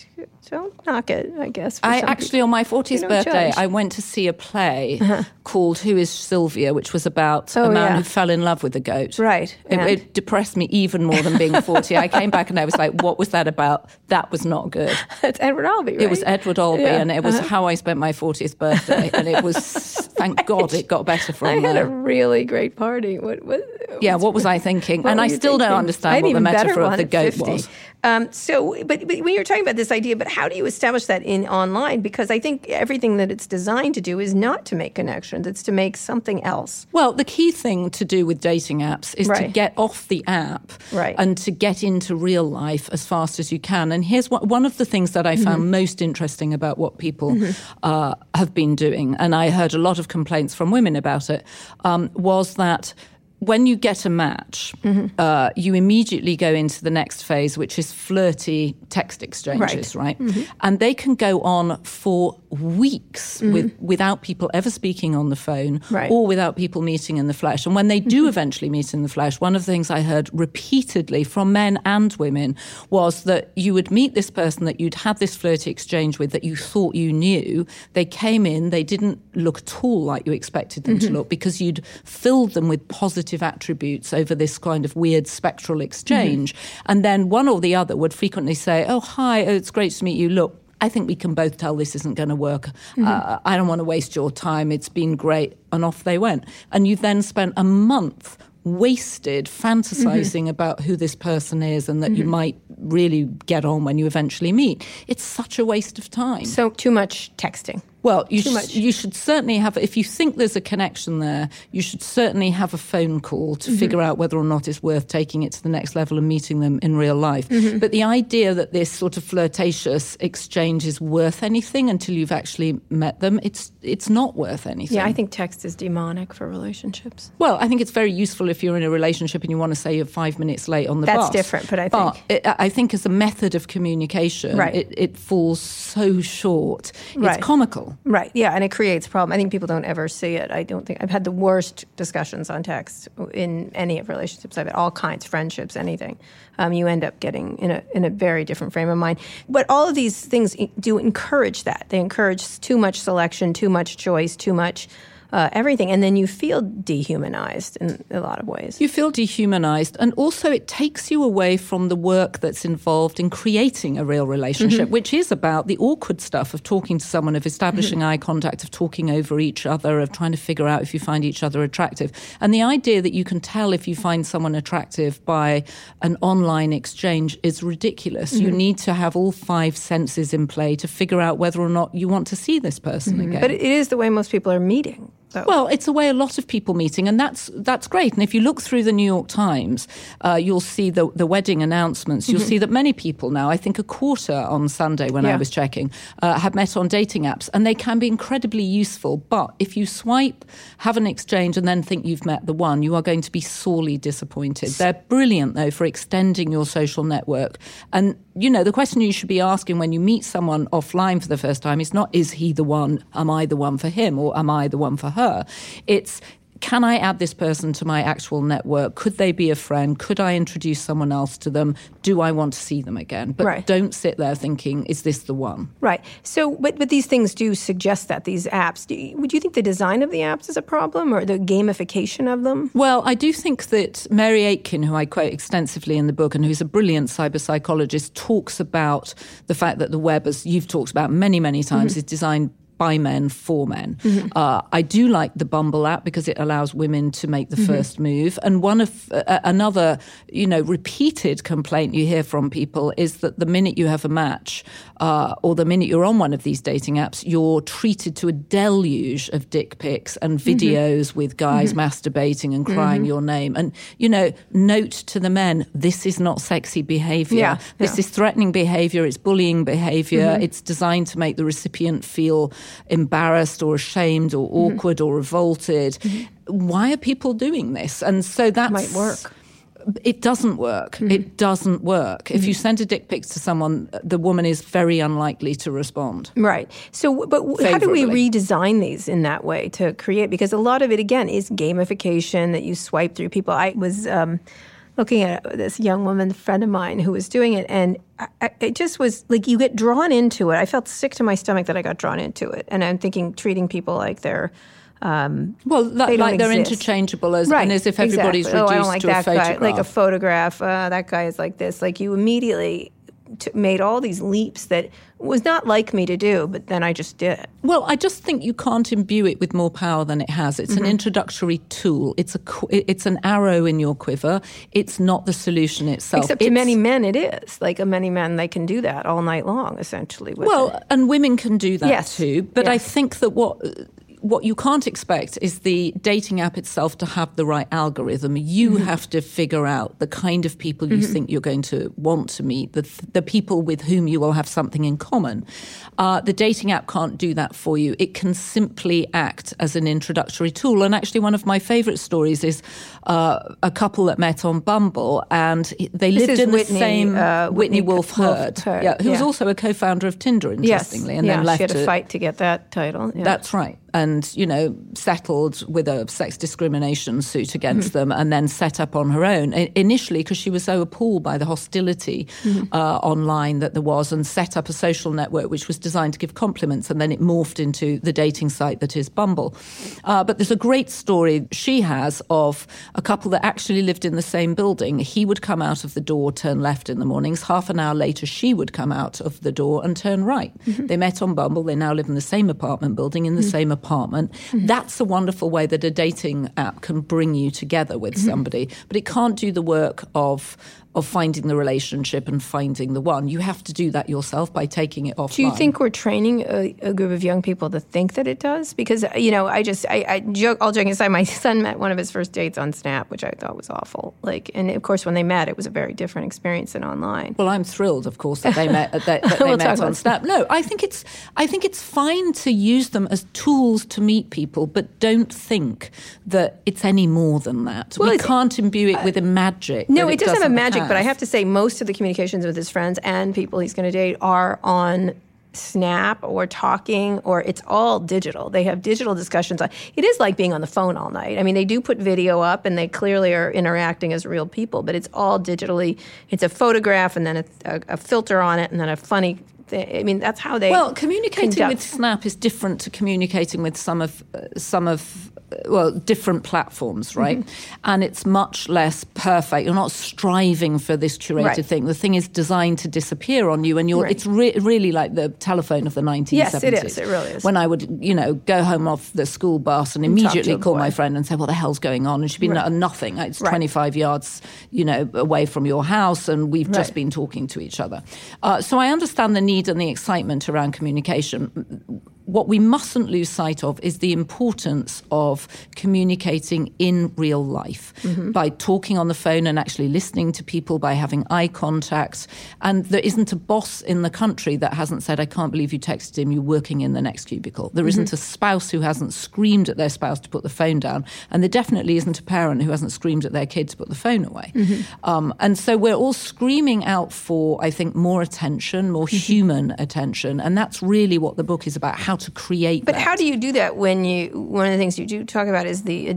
don't knock it. I guess. I actually, people. on my 40th birthday, judge. Uh-huh. I went to see a play called Who is Sylvia, which was about Oh, a man yeah. who fell in love with a goat. Right, It, it depressed me even more than being 40. I came back and I was like, what was that about? That was not good. It's Edward Albee, right? It was Edward Albee, Yeah. and it was Uh-huh. how I spent my 40th birthday. And it was, thank God, it got better I from had a really great party. What? what Yeah, what was I thinking? And I still don't thinking? I understand what the metaphor of the goat 50. was. Um, so, but, but when you're talking about this idea, but how do you establish that in online? Because I think everything that it's designed to do is not to make connections; it's to make something else. Well, the key thing to do with dating apps is to get off the app Right. and to get into real life as fast as you can. And here's what, one of the things that I Mm-hmm. found most interesting about what people uh, have been doing, and I heard a lot of complaints from women about it, um, was that. When you get a match, Mm-hmm. uh, you immediately go into the next phase, which is flirty text exchanges, right? Mm-hmm. And they can go on for weeks with, without people ever speaking on the phone Mm-hmm. Right. or without people meeting in the flesh. And when they do eventually meet in the flesh, one of the things I heard repeatedly from men and women was that you would meet this person that you'd had this flirty exchange with that you thought you knew. They came in, they didn't look at all like you expected them to look because you'd filled them with positive attributes over this kind of weird spectral exchange. And then one or the other would frequently say, Oh, hi, oh, it's great to meet you. Look, I think we can both tell this isn't going to work. Uh, I don't want to waste your time. It's been great. And off they went. And you then spent a month wasted fantasizing mm-hmm. about who this person is and that mm-hmm. you might really get on when you eventually meet. It's such a waste of time. So, too much texting. Well, you, sh- you should certainly have, if you think there's a connection there, you should certainly have a phone call to mm-hmm. figure out whether or not it's worth taking it to the next level and meeting them in real life. Mm-hmm. But the idea that this sort of flirtatious exchange is worth anything until you've actually met them, it's, it's not worth anything. Yeah, I think text is demonic for relationships. Well, I think it's very useful if you're in a relationship and you want to say you're five minutes late on the That's bus. That's different, but I think. But it, I think as a method of communication, right. it, it falls so short. Right. It's comical. Right. Yeah, and it creates problem. I think people don't ever see it. I don't think I've had the worst discussions on text in any of relationships I've had, all kinds, friendships, anything. Um, you end up getting in a in a very different frame of mind. But all of these things do encourage that. They encourage too much selection, too much choice, too much uh, everything. And then you feel dehumanized in a lot of ways. You feel dehumanized. And also, it takes you away from the work that's involved in creating a real relationship, mm-hmm. which is about the awkward stuff of talking to someone, of establishing mm-hmm. eye contact, of talking over each other, of trying to figure out if you find each other attractive. And the idea that you can tell if you find someone attractive by an online exchange is ridiculous. Mm-hmm. You need to have all five senses in play to figure out whether or not you want to see this person mm-hmm. again. But it is the way most people are meeting. Well, it's a way a lot of people meeting, and that's that's great. And if you look through the New York Times, uh, you'll see the the wedding announcements. You'll mm-hmm. see that many people now, I think a quarter on Sunday when yeah. I was checking, uh, have met on dating apps, and they can be incredibly useful. But if you swipe, have an exchange, and then think you've met the one, you are going to be sorely disappointed. They're brilliant though for extending your social network. And you know, the question you should be asking when you meet someone offline for the first time is not is he the one? Am I the one for him, or am I the one for her? It's can I add this person to my actual network? Could they be a friend? Could I introduce someone else to them? Do I want to see them again? But right. don't sit there thinking, is this the one? Right. So, but, but these things do suggest that, these apps. Do you, would you think the design of the apps is a problem or the gamification of them? Well, I do think that Mary Aiken, who I quote extensively in the book and who's a brilliant cyber psychologist, talks about the fact that the web, as you've talked about many, many times, mm-hmm. is designed by men for men. Mm-hmm. Uh, I do like the Bumble app because it allows women to make the mm-hmm. first move. And one of uh, another, you know, repeated complaint you hear from people is that the minute you have a match, uh, or the minute you're on one of these dating apps, you're treated to a deluge of dick pics and mm-hmm. videos mm-hmm. with guys mm-hmm. masturbating and crying mm-hmm. your name. And you know, note to the men: this is not sexy behaviour. Yeah, this yeah. is threatening behaviour. It's bullying behaviour. It's designed to make the recipient feel embarrassed or ashamed or mm-hmm. awkward mm-hmm. or revolted. Mm-hmm. Why are people doing this? And so that might work. It doesn't work. Mm-hmm. It doesn't work. Mm-hmm. If you send a dick pic to someone, the woman is very unlikely to respond. Right. So, but how do we redesign these in that way to create? Because a lot of it, again, is gamification that you swipe through people. I was. Um, looking at this young woman, friend of mine, who was doing it, and I, it just was like you get drawn into it. I felt sick to my stomach that I got drawn into it, and I'm thinking treating people like they're. Um, well, that, they like they're exist. interchangeable, as right. and as if everybody's exactly. reduced oh, I don't like to that a photograph. Guy. Like a photograph, uh, that guy is like this. Like you immediately t- made all these leaps that was not like me to do, but then I just did. Well, I just think you can't imbue it with more power than it has. It's mm-hmm. an introductory tool. It's a it's an arrow in your quiver. It's not the solution itself. Except it's, to many men, it is. Like a many men, they can do that all night long, essentially. well, it. and women can do that yes. too. But yes. I think that what what you can't expect is the dating app itself to have the right algorithm. You mm-hmm. have to figure out the kind of people you mm-hmm. think you're going to want to meet, the, the people with whom you will have something in common. Uh, the dating app can't do that for you. It can simply act as an introductory tool. And actually, one of my favorite stories is uh, a couple that met on Bumble and they this lived in Whitney, the same uh, Whitney, Whitney Wolfe Herd, Herd, yeah, who yeah. was also a co-founder of Tinder, interestingly, yes. and yeah, then left. She had a fight to get that title. Yeah. That's right and you know settled with a sex discrimination suit against mm-hmm. them and then set up on her own initially because she was so appalled by the hostility mm-hmm. uh, online that there was and set up a social network which was designed to give compliments and then it morphed into the dating site that is Bumble uh, but there's a great story she has of a couple that actually lived in the same building he would come out of the door turn left in the mornings half an hour later she would come out of the door and turn right mm-hmm. they met on Bumble they now live in the same apartment building in the mm-hmm. same apartment. Mm-hmm. That's a wonderful way that a dating app can bring you together with mm-hmm. somebody, but it can't do the work of of finding the relationship and finding the one. You have to do that yourself by taking it offline. Do you think we're training a, a, group of young people to think that it does? Because uh, you know, I just I, I joke. All joking aside, my son met one of his first dates on Snap, which I thought was awful. Like, and of course, when they met, it was a very different experience than online. Well, I'm thrilled, of course, that they met that, that they We'll met on Snap. No, I think it's I think it's fine to use them as tools to meet people, but don't think that it's any more than that. Well, we can't imbue it with a magic. No, that it, doesn't have a doesn't but I have to say, most of the communications with his friends and people he's going to date are on Snap or talking, or it's all digital. They have digital discussions. It is like being on the phone all night. I mean, they do put video up, and they clearly are interacting as real people, but it's all digitally. It's a photograph, and then a, a, a filter on it, and then a funny. I mean, that's how they. Well, communicating conduct- with Snap is different to communicating with some of uh, some of well different platforms, right? Mm-hmm. And it's much less perfect. You're not striving for this curated Right. thing. The thing is designed to disappear on you, and you're. Right. It's re- really like the telephone of the 1970s. Yes, it is. It really is. When I would, you know, go home off the school bus and immediately call my friend and say, "What the hell's going on?" And she'd be Right. "No- nothing. It's Right. 25 yards, you know, away from your house, and we've just been talking to each other. Uh, so I understand the need and the excitement around communication. What we mustn't lose sight of is the importance of communicating in real life Mm-hmm. by talking on the phone and actually listening to people, by having eye contact. And there isn't a boss in the country that hasn't said, I can't believe you texted him, you're working in the next cubicle. There Mm-hmm. isn't a spouse who hasn't screamed at their spouse to put the phone down. And there definitely isn't a parent who hasn't screamed at their kid to put the phone away. Mm-hmm. Um, and so we're all screaming out for, I think, more attention, more Mm-hmm. human attention. And that's really what the book is about how to create But that. how do you do that when you? One of the things you do talk about is the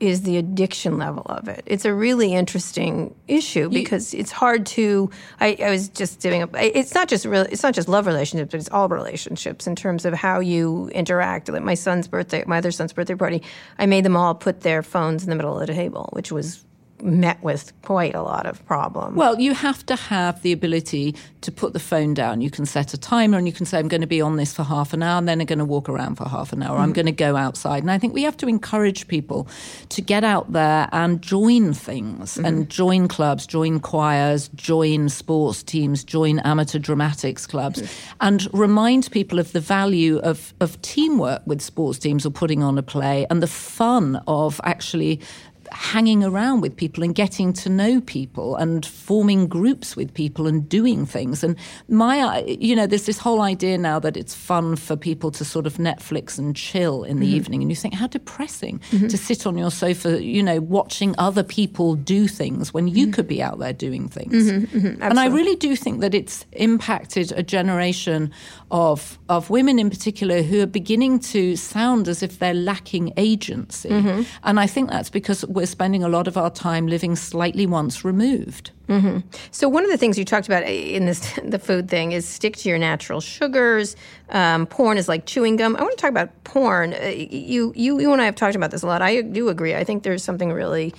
is the addiction level of it. It's a really interesting issue because it's hard to. I, I was just doing. A, it's not just real. It's not just love relationships, but it's all relationships in terms of how you interact. Like my son's birthday, my other son's birthday party, I made them all put their phones in the middle of the table, which was met with quite a lot of problems. Well, you have to have the ability to put the phone down. You can set a timer and you can say, I'm going to be on this for half an hour and then I'm going to walk around for half an hour. I'm mm-hmm. going to go outside. And I think we have to encourage people to get out there and join things and mm-hmm. join clubs, join choirs, join sports teams, join amateur dramatics clubs, and remind people of the value of, of teamwork with sports teams or putting on a play and the fun of actually hanging around with people and getting to know people and forming groups with people and doing things. And my, uh, you know, there's this whole idea now that it's fun for people to sort of Netflix and chill in the mm-hmm. evening. And you think, how depressing mm-hmm. to sit on your sofa, you know, watching other people do things when you mm-hmm. could be out there doing things. And I really do think that it's impacted a generation of of women in particular who are beginning to sound as if they're lacking agency. And I think that's because we're spending a lot of our time living slightly once removed. So one of the things you talked about in this the food thing is stick to your natural sugars. Um, porn is like chewing gum. I want to talk about porn. Uh, you you you and I have talked about this a lot. I do agree. I think there's something really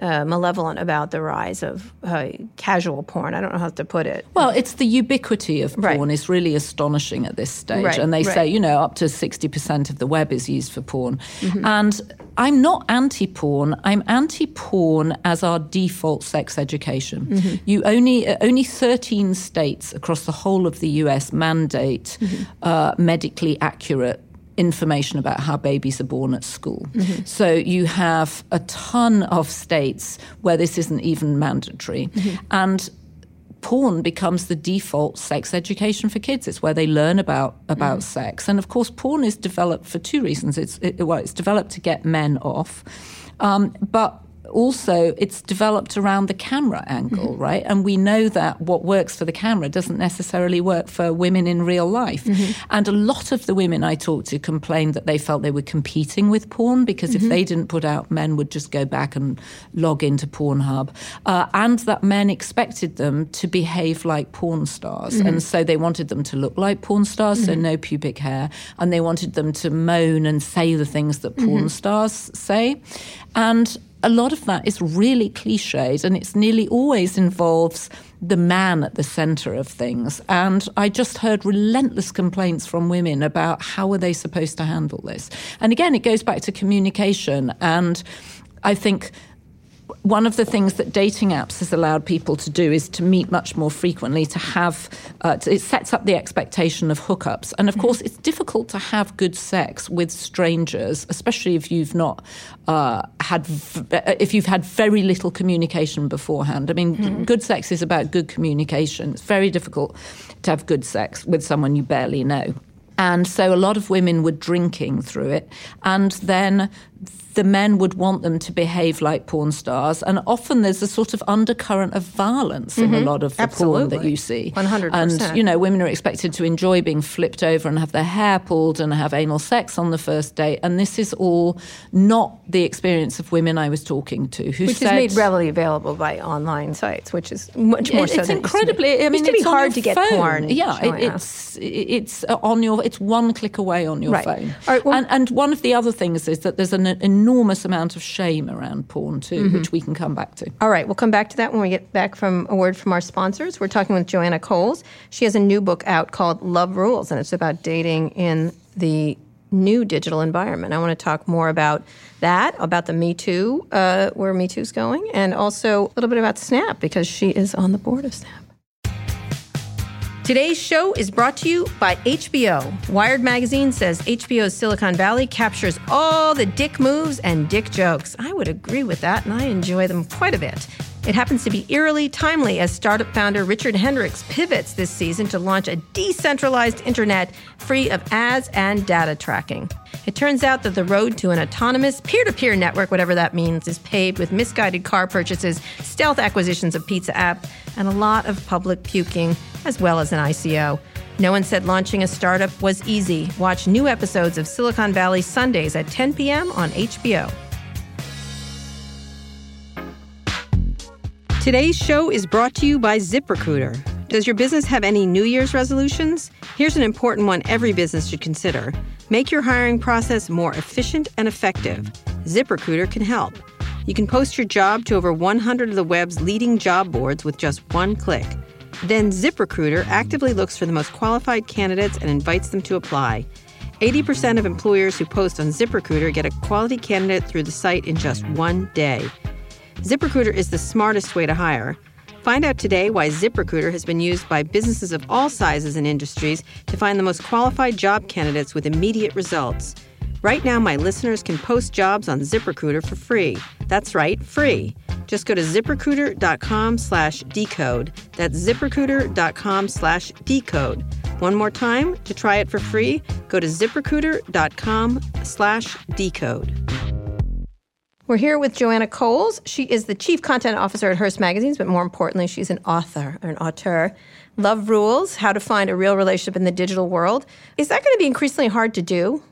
uh, malevolent about the rise of uh, casual porn. I don't know how to put it. Well, it's the ubiquity of Right. porn is really astonishing at this stage. Right, and they right. say, you know, up to 60% of the web is used for porn. Mm-hmm. And I'm not anti porn. I'm anti porn as our default sex education. Mm-hmm. You only, uh, only 13 states across the whole of the US mandate Mm-hmm. uh, medically accurate information about how babies are born at school. Mm-hmm. So you have a ton of states where this isn't even mandatory. Mm-hmm. And porn becomes the default sex education for kids. It's where they learn about about sex, and of course, porn is developed for two reasons. It's it, well, it's developed to get men off, um, but also it's developed around the camera angle, mm-hmm. right? And we know that what works for the camera doesn't necessarily work for women in real life. Mm-hmm. And a lot of the women I talked to complained that they felt they were competing with porn because if mm-hmm. they didn't put out, men would just go back and log into Pornhub, uh, and that men expected them to behave like porn stars, and so they wanted them to look like porn stars, so no pubic hair, and they wanted them to moan and say the things that porn stars say, and a lot of that is really cliched and it's nearly always involves the man at the center of things. And I just heard relentless complaints from women about how are they supposed to handle this. And again, it goes back to communication. And I think one of the things that dating apps has allowed people to do is to meet much more frequently, to have, uh, to, it sets up the expectation of hookups. And of course, it's difficult to have good sex with strangers, especially if you've not uh, had, v- uh, if you've had very little communication beforehand. I mean, mm-hmm. good sex is about good communication. It's very difficult to have good sex with someone you barely know. And so a lot of women were drinking through it. And then the men would want them to behave like porn stars. And often there's a sort of undercurrent of violence mm-hmm. in a mm-hmm. lot of the Absolutely. porn that you see. 100%. And, you know, women are expected to enjoy being flipped over and have their hair pulled and have anal sex on the first date. And this is all not the experience of women I was talking to who which said, is made readily available by online sites, which is much more so it's incredibly. It I mean, it it's hard to get phone. porn. Yeah, it, it's it's on your. It's one click away on your right. phone. Right, well, and, and one of the other things is that there's an enormous amount of shame around porn too, mm-hmm. which we can come back to. All right, we'll come back to that when we get back from a word from our sponsors. We're talking with Joanna Coles. She has a new book out called Love Rules, and it's about dating in the new digital environment. I want to talk more about that, about the Me Too, uh, where Me Too's going, and also a little bit about Snap because she is on the board of Snap. Today's show is brought to you by HBO. Wired Magazine says HBO's Silicon Valley captures all the dick moves and dick jokes. I would agree with that, and I enjoy them quite a bit. It happens to be eerily timely as startup founder Richard Hendricks pivots this season to launch a decentralized internet free of ads and data tracking. It turns out that the road to an autonomous peer to peer network, whatever that means, is paved with misguided car purchases, stealth acquisitions of pizza app, and a lot of public puking, as well as an ICO. No one said launching a startup was easy. Watch new episodes of Silicon Valley Sundays at 10 p.m. on HBO. Today's show is brought to you by ZipRecruiter. Does your business have any New Year's resolutions? Here's an important one every business should consider make your hiring process more efficient and effective. ZipRecruiter can help. You can post your job to over 100 of the web's leading job boards with just one click. Then ZipRecruiter actively looks for the most qualified candidates and invites them to apply. 80% of employers who post on ZipRecruiter get a quality candidate through the site in just one day. ZipRecruiter is the smartest way to hire. Find out today why ZipRecruiter has been used by businesses of all sizes and industries to find the most qualified job candidates with immediate results. Right now, my listeners can post jobs on ZipRecruiter for free. That's right, free. Just go to ziprecruiter.com slash decode. That's ziprecruiter.com slash decode. One more time, to try it for free, go to ziprecruiter.com slash decode. We're here with Joanna Coles. She is the chief content officer at Hearst Magazines, but more importantly, she's an author or an auteur. Love Rules How to Find a Real Relationship in the Digital World. Is that going to be increasingly hard to do?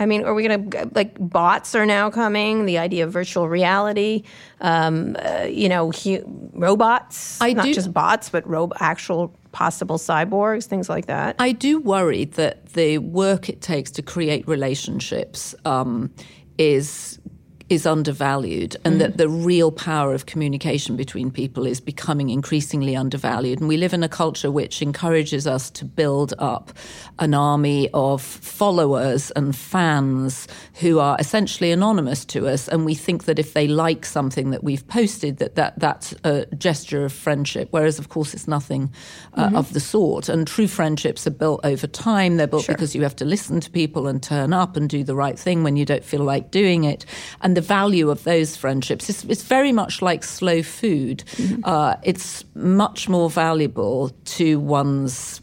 I mean, are we going to, like, bots are now coming, the idea of virtual reality, um, uh, you know, hu- robots, I not do, just bots, but ro- actual possible cyborgs, things like that. I do worry that the work it takes to create relationships um, is is undervalued and mm. that the real power of communication between people is becoming increasingly undervalued. And we live in a culture which encourages us to build up an army of followers and fans who are essentially anonymous to us. And we think that if they like something that we've posted, that, that that's a gesture of friendship. Whereas, of course, it's nothing uh, mm-hmm. of the sort. And true friendships are built over time. They're built sure. because you have to listen to people and turn up and do the right thing when you don't feel like doing it. And the value of those friendships is it's very much like slow food. Mm-hmm. Uh, it's much more valuable to one's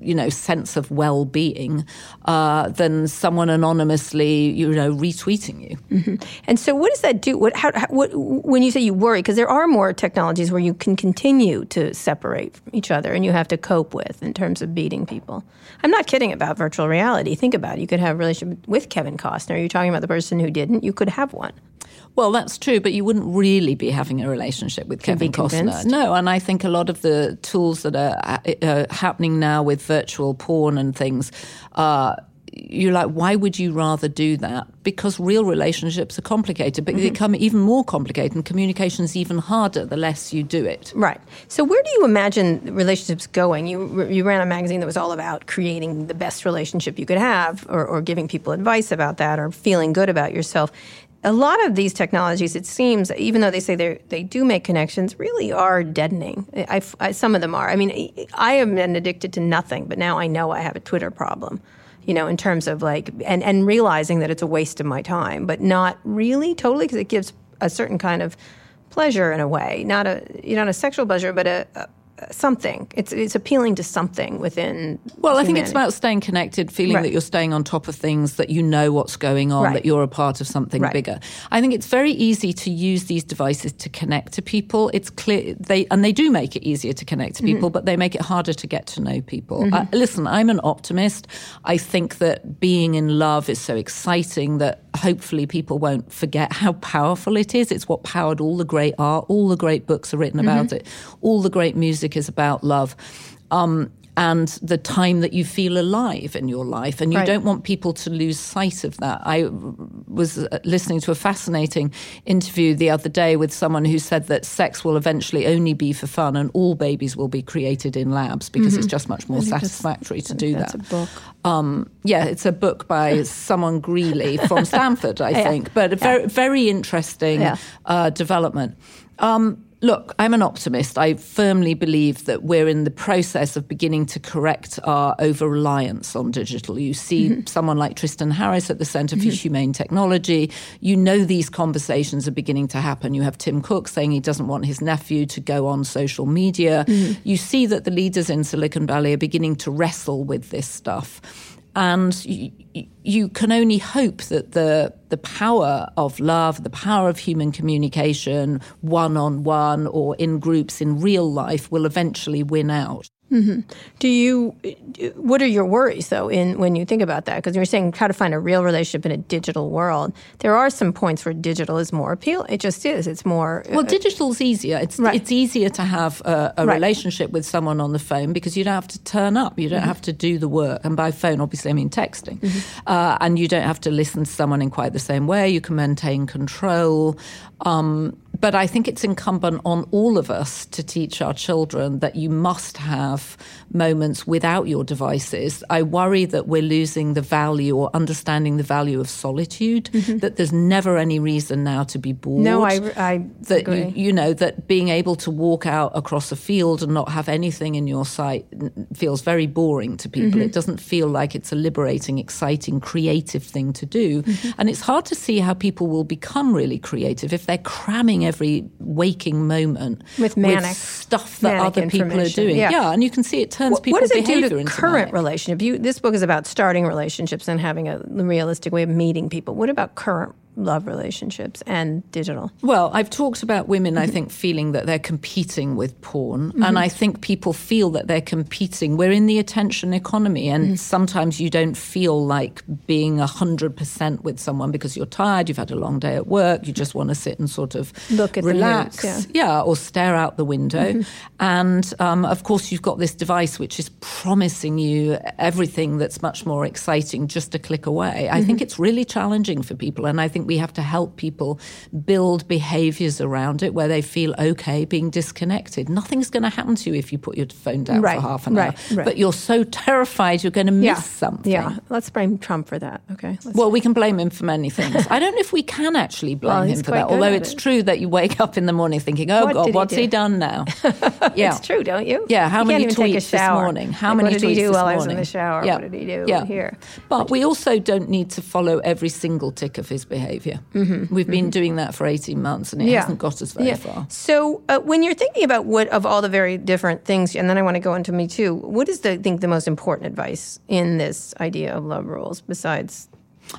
you know sense of well-being uh, than someone anonymously you know retweeting you. Mm-hmm. and so what does that do? What, how, what, when you say you worry because there are more technologies where you can continue to separate from each other and you have to cope with in terms of beating people. I'm not kidding about virtual reality. Think about it. You could have a relationship with kevin costner. You're talking about the person who didn't. You could have one well, that's true, but you wouldn't really be having a relationship with Kevin Costner. No, and I think a lot of the tools that are uh, happening now with virtual porn and things are you're like, why would you rather do that? Because real relationships are complicated, but mm-hmm. they become even more complicated, and communication is even harder the less you do it. Right. So, where do you imagine relationships going? You you ran a magazine that was all about creating the best relationship you could have, or, or giving people advice about that, or feeling good about yourself a lot of these technologies, it seems, even though they say they they do make connections, really are deadening. I, I, some of them are. I mean, I have been addicted to nothing, but now I know I have a Twitter problem. You know, in terms of like, and and realizing that it's a waste of my time, but not really totally because it gives a certain kind of pleasure in a way, not a you know, not a sexual pleasure, but a, a something. It's it's appealing to something within. Well, humanity. I think it's about staying connected, feeling right. that you're staying on top of things, that you know what's going on, right. that you're a part of something right. bigger. I think it's very easy to use these devices to connect to people. It's clear they and they do make it easier to connect to people, mm-hmm. but they make it harder to get to know people. Mm-hmm. Uh, listen, I'm an optimist. I think that being in love is so exciting that hopefully people won't forget how powerful it is. It's what powered all the great art, all the great books are written about mm-hmm. it, all the great music is about love. Um, and the time that you feel alive in your life. And you right. don't want people to lose sight of that. I was uh, listening to a fascinating interview the other day with someone who said that sex will eventually only be for fun and all babies will be created in labs because mm-hmm. it's just much more satisfactory to do that. Um, yeah, it's a book by someone Greely from Stanford, I think, yeah. but a very, very interesting yeah. uh, development. Um, Look, I'm an optimist. I firmly believe that we're in the process of beginning to correct our over reliance on digital. You see mm-hmm. someone like Tristan Harris at the Center for mm-hmm. Humane Technology. You know these conversations are beginning to happen. You have Tim Cook saying he doesn't want his nephew to go on social media. Mm-hmm. You see that the leaders in Silicon Valley are beginning to wrestle with this stuff. And you, you can only hope that the the power of love, the power of human communication, one on one or in groups in real life, will eventually win out. Mm-hmm. Do you? What are your worries though? In when you think about that, because you're saying how to find a real relationship in a digital world. There are some points where digital is more appeal. It just is. It's more. Uh, well, digital is easier. It's right. it's easier to have a, a right. relationship with someone on the phone because you don't have to turn up. You don't mm-hmm. have to do the work. And by phone, obviously, I mean texting. Mm-hmm. Uh, and you don't have to listen to someone in quite the same way. You can maintain control. Um, but I think it's incumbent on all of us to teach our children that you must have moments without your devices. I worry that we're losing the value or understanding the value of solitude, mm-hmm. that there's never any reason now to be bored. No, I, I that agree. You, you know, that being able to walk out across a field and not have anything in your sight feels very boring to people. Mm-hmm. It doesn't feel like it's a liberating, exciting, creative thing to do. Mm-hmm. And it's hard to see how people will become really creative if they're cramming every waking moment with manic with stuff that other people are doing. Yeah. yeah. and you can see it turns what, people's what does it do to into current manic. relationship? You, this book is about starting relationships and having a realistic way of meeting people. What about current love relationships and digital? Well, I've talked about women, I think, feeling that they're competing with porn. Mm-hmm. And I think people feel that they're competing. We're in the attention economy, and mm-hmm. sometimes you don't feel like being 100% with someone because you're tired, you've had a long day at work, you just want to sit and sort of look at relax. the news, yeah. yeah. or stare out the window. Mm-hmm. And um, of course, you've got this device which is promising you everything that's much more exciting just a click away. I think mm-hmm. it's really challenging for people. And I think we have to help people build behaviors around it where they feel okay being disconnected. Nothing's going to happen to you if you put your phone down right, for half an right, hour. Right. But you're so terrified you're going to miss yeah, something. Yeah, let's blame Trump for that. Okay. Let's well, we can blame him for many things. I don't know if we can actually blame well, him for that. Although it's it. true that you wake up in the morning thinking, "Oh what God, what's he, he, done now?" yeah, it's true, don't you? Yeah. How you many tweets this morning? How like, many did tweets he do this while morning? I was in the shower? Yeah. What did he do yeah. here? But we also don't need to follow every single tick of his behavior. Mm-hmm. We've been doing that for 18 months and it yeah. hasn't got us very yeah. far. So, uh, when you're thinking about what of all the very different things, and then I want to go into me too, what is the think the most important advice in this idea of love rules besides?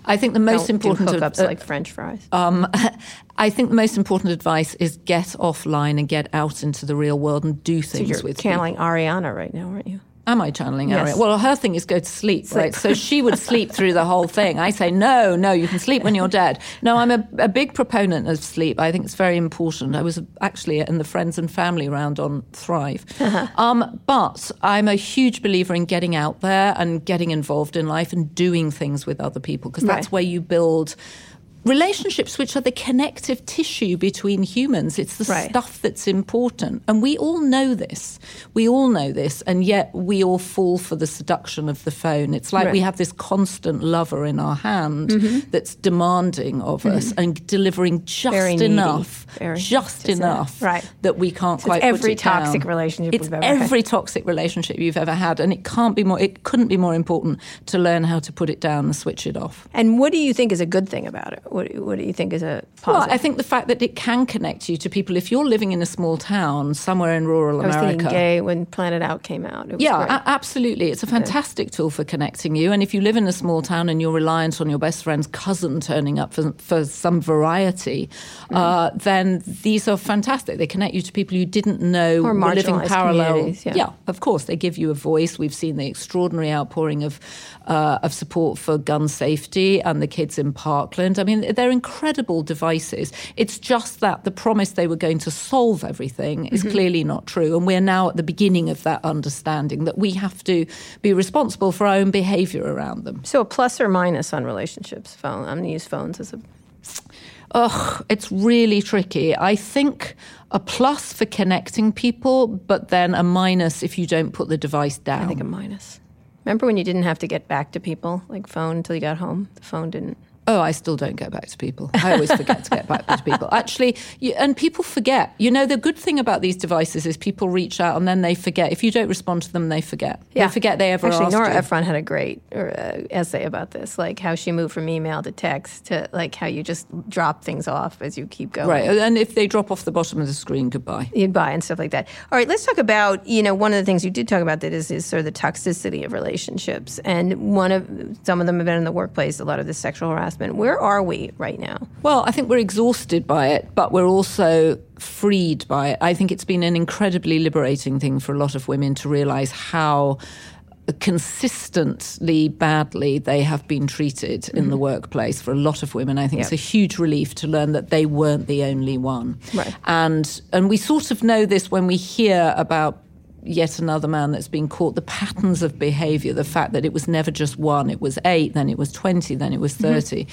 I think the most important do hookups uh, like French fries. Um, I think the most important advice is get offline and get out into the real world and do things so you're with channeling people. Arianna right now, aren't you? Am I channeling Yes. Ariel? Well, her thing is go to sleep, right? So she would sleep through the whole thing. I say, no, no, you can sleep when you're dead. No, I'm a, a big proponent of sleep. I think it's very important. I was actually in the friends and family round on Thrive. Um, but I'm a huge believer in getting out there and getting involved in life and doing things with other people because that's Right. where you build relationships which are the connective tissue between humans it's the Right. stuff that's important and we all know this we all know this and yet we all fall for the seduction of the phone it's like we Right. Mm-hmm. have this constant lover in our hand that's demanding of us and delivering just Very enough Very- just enough right. that we can't it's quite put every it down. toxic relationship it's we've ever had. every toxic relationship you've ever had and it can't be more it couldn't be more important to learn how to put it down and switch it off And what do you think is a good thing about it? What, what do you think is a Well, positive? I think the fact that it can connect you to people. If you're living in a small town somewhere in rural I was America, thinking gay when Planet Out came out. It was yeah, a- absolutely. It's a fantastic tool for connecting you. And if you live in a small town and you're reliant on your best friend's cousin turning up for, for some variety, Mm. uh, then these are fantastic. They connect you to people you didn't know Or were living parallel. communities, yeah. of course, they give you a voice. We've seen the extraordinary outpouring of uh, of support for gun safety and the kids in Parkland. I mean, they're incredible devices. It's just that the promise they were going to solve everything is Mm-hmm. clearly not true, and we're now at the beginning of that understanding that we have to be responsible for our own behaviour around them. so a plus or minus on relationships. Phone. I'm going to use phones as a. Ugh, it's really tricky. I think a plus for connecting people, but then a minus if you don't put the device down. I think a minus. Remember when you didn't have to get back to people like phone until you got home? The phone didn't. Oh, I still don't get back to people. I always forget to get back to people. Actually, you, and people forget. You know, the good thing about these devices is people reach out and then they forget. If you don't respond to them, they forget. They forget they ever Actually, asked Nora you. Ephron had a great uh, essay about this, like how she moved from email to text to like how you just drop things off as you keep going. Right, and if they drop off the bottom of the screen, goodbye. you'd and stuff like that. All right, let's talk about you know one of the things you did talk about that is, is sort of the toxicity of relationships, and one of some of them have been in the workplace. A lot of the sexual harassment. Where are we right now? Well, I think we're exhausted by it, but we're also freed by it. I think it's been an incredibly liberating thing for a lot of women to realize how consistently badly they have been treated in the mm-hmm. workplace for a lot of women. I think it's a huge relief to learn that they weren't the only one. Right. And and we sort of know this when we hear about yet another man that's been caught. The patterns of behavior the fact that it was never just one it was eight then it was 20 then it was mm-hmm. 30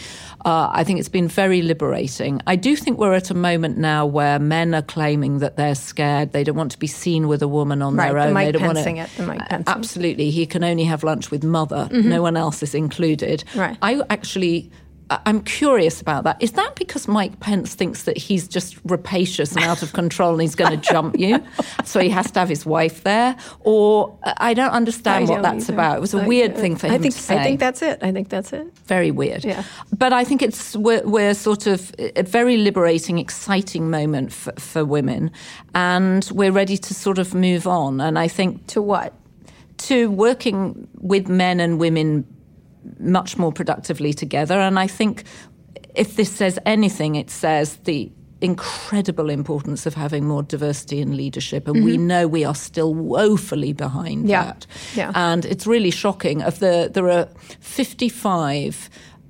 uh, i think it's been very liberating. I do think we're at a moment now where men are claiming that they're scared. They don't want to be seen with a woman on Right, their own. Mike they don't want Pensing it, the Mike uh, Pensing. absolutely. He can only have lunch with mother. Mm-hmm. No one else is included. Right. i actually I'm curious about that. Is that because Mike Pence thinks that he's just rapacious and out of control and he's going to jump you? So he has to have his wife there? Or uh, I don't understand I what don't that's either. about. It was a I- weird thing for him I think, to say. I think that's it. I think that's it. very weird. Yeah. But I think it's we're, we're sort of a very liberating, exciting moment for, for women, and we're ready to sort of move on. And I think To what? to working with men and women much more productively together. And I think if this says anything, it says the incredible importance of having more diversity in leadership. And we know we are still woefully behind Mm-hmm. Yeah. that. Yeah. And it's really shocking. Of the there are 55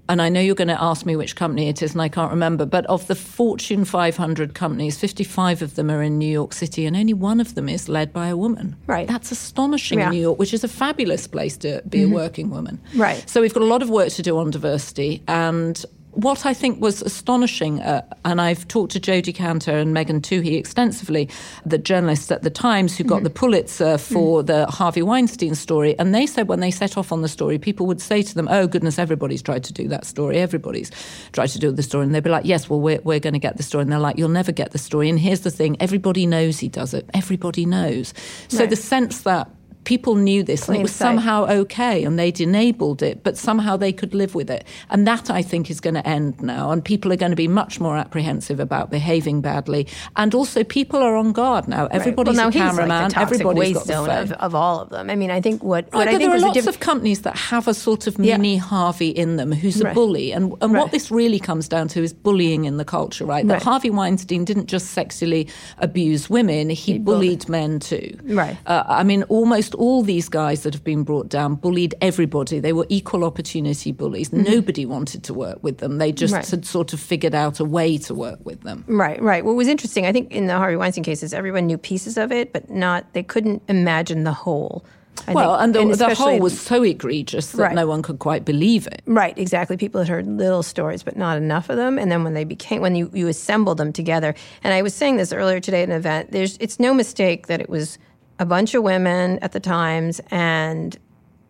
and I know you're going to ask me which company it is, and I can't remember, but of the Fortune 500 companies, 55 of them are in New York City, and only one of them is led by a woman. Right. That's astonishing Yeah. in New York, which is a fabulous place to be a mm-hmm. working woman. Right. So we've got a lot of work to do on diversity. And what I think was astonishing, uh, and I've talked to Jodi Kantor and Megan Twohey extensively, the journalists at the Times who got the Pulitzer for the Harvey Weinstein story, and they said when they set off on the story, people would say to them, "Oh goodness, everybody's tried to do that story. Everybody's tried to do the story," and they'd be like, "Yes, well, we're we're going to get the story," and they're like, "You'll never get the story." And here's the thing: everybody knows he does it. Everybody knows. So Right. the sense that people knew this and it was sight. somehow okay and they'd enabled it, but somehow they could live with it. And that I think is going to end now. And people are going to be much more apprehensive about behaving badly. And also people are on guard now. Everybody's well, now a cameraman. like Everybody's got the phone. of, of all of them. I mean, I think what, what Right, I think there are lots diff- of companies that have a sort of Yeah. mini Harvey in them who's a Right. bully. And, and Right. what this really comes down to is bullying in the culture, right? That Right. Harvey Weinstein didn't just sexually abuse women, he, bullied men too. Right. Uh, I mean, almost almost all these guys that have been brought down bullied everybody. They were equal opportunity bullies. Mm-hmm. Nobody wanted to work with them. They just right. had sort of figured out a way to work with them. Right, right. What was interesting, I think in the Harvey Weinstein cases, everyone knew pieces of it, but not, they couldn't imagine the whole. I well, think, and, the, and the whole was so egregious that right. no one could quite believe it. Right, exactly. People had heard little stories, but not enough of them. And then when they became, when you, you assembled them together, and I was saying this earlier today at an event, there's, it's no mistake that it was a bunch of women at the Times and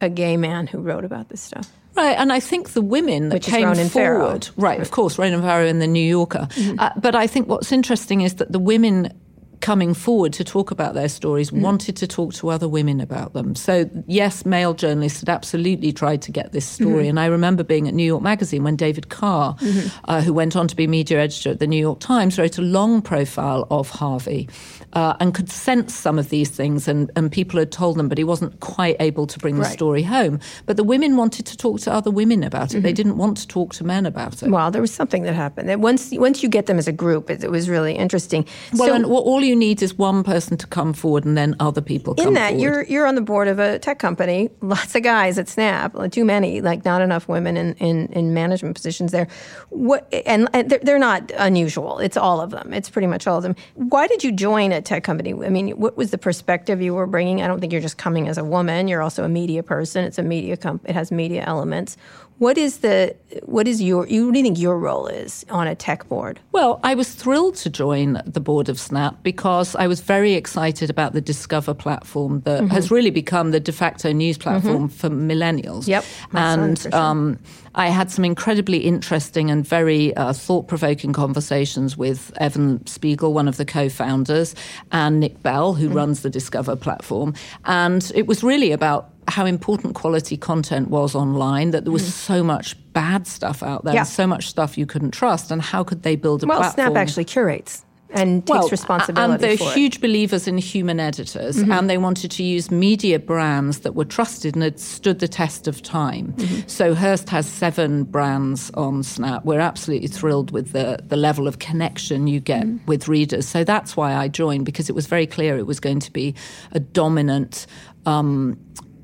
a gay man who wrote about this stuff. Right, and I think the women that Which came forward, Farrow. right, of course, Ronan Farrow in the New Yorker. Mm-hmm. Uh, but I think what's interesting is that the women coming forward to talk about their stories mm. wanted to talk to other women about them. So, yes, male journalists had absolutely tried to get this story. Mm-hmm. And I remember being at New York Magazine when David Carr, mm-hmm. uh, who went on to be media editor at the New York Times, wrote a long profile of Harvey uh, and could sense some of these things. And, and people had told them, but he wasn't quite able to bring right. the story home. But the women wanted to talk to other women about it. Mm-hmm. They didn't want to talk to men about it. Well, there was something that happened. Once, once you get them as a group, it, it was really interesting. Well, so, and all you need is one person to come forward and then other people in that forward. you're you're on the board of a tech company lots of guys at snap too many like not enough women in, in, in management positions there what and, and they're, they're not unusual it's all of them it's pretty much all of them why did you join tech company. I mean what was the perspective you were bringing? I don't think you're just coming as a woman. You're also a media person. It's a media comp it has media elements what is the what is your you what do you think your role is on a tech board? Well, I was thrilled to join the board of Snap because I was very excited about the Discover platform that mm-hmm. has really become the de facto news platform mm-hmm. for millennials. Yep, and um, I had some incredibly interesting and very uh, thought provoking conversations with Evan Spiegel, one of the co founders, and Nick Bell, who mm-hmm. runs the Discover platform. And it was really about how important quality content was online, that there was mm. so much bad stuff out there, yeah. so much stuff you couldn't trust, and how could they build a well, platform? Well, Snap actually curates and takes well, responsibility. And they're huge believers in human editors, mm-hmm. and they wanted to use media brands that were trusted and had stood the test of time. Mm-hmm. So Hearst has seven brands on Snap. We're absolutely thrilled with the, the level of connection you get mm-hmm. with readers. So that's why I joined because it was very clear it was going to be a dominant. Um,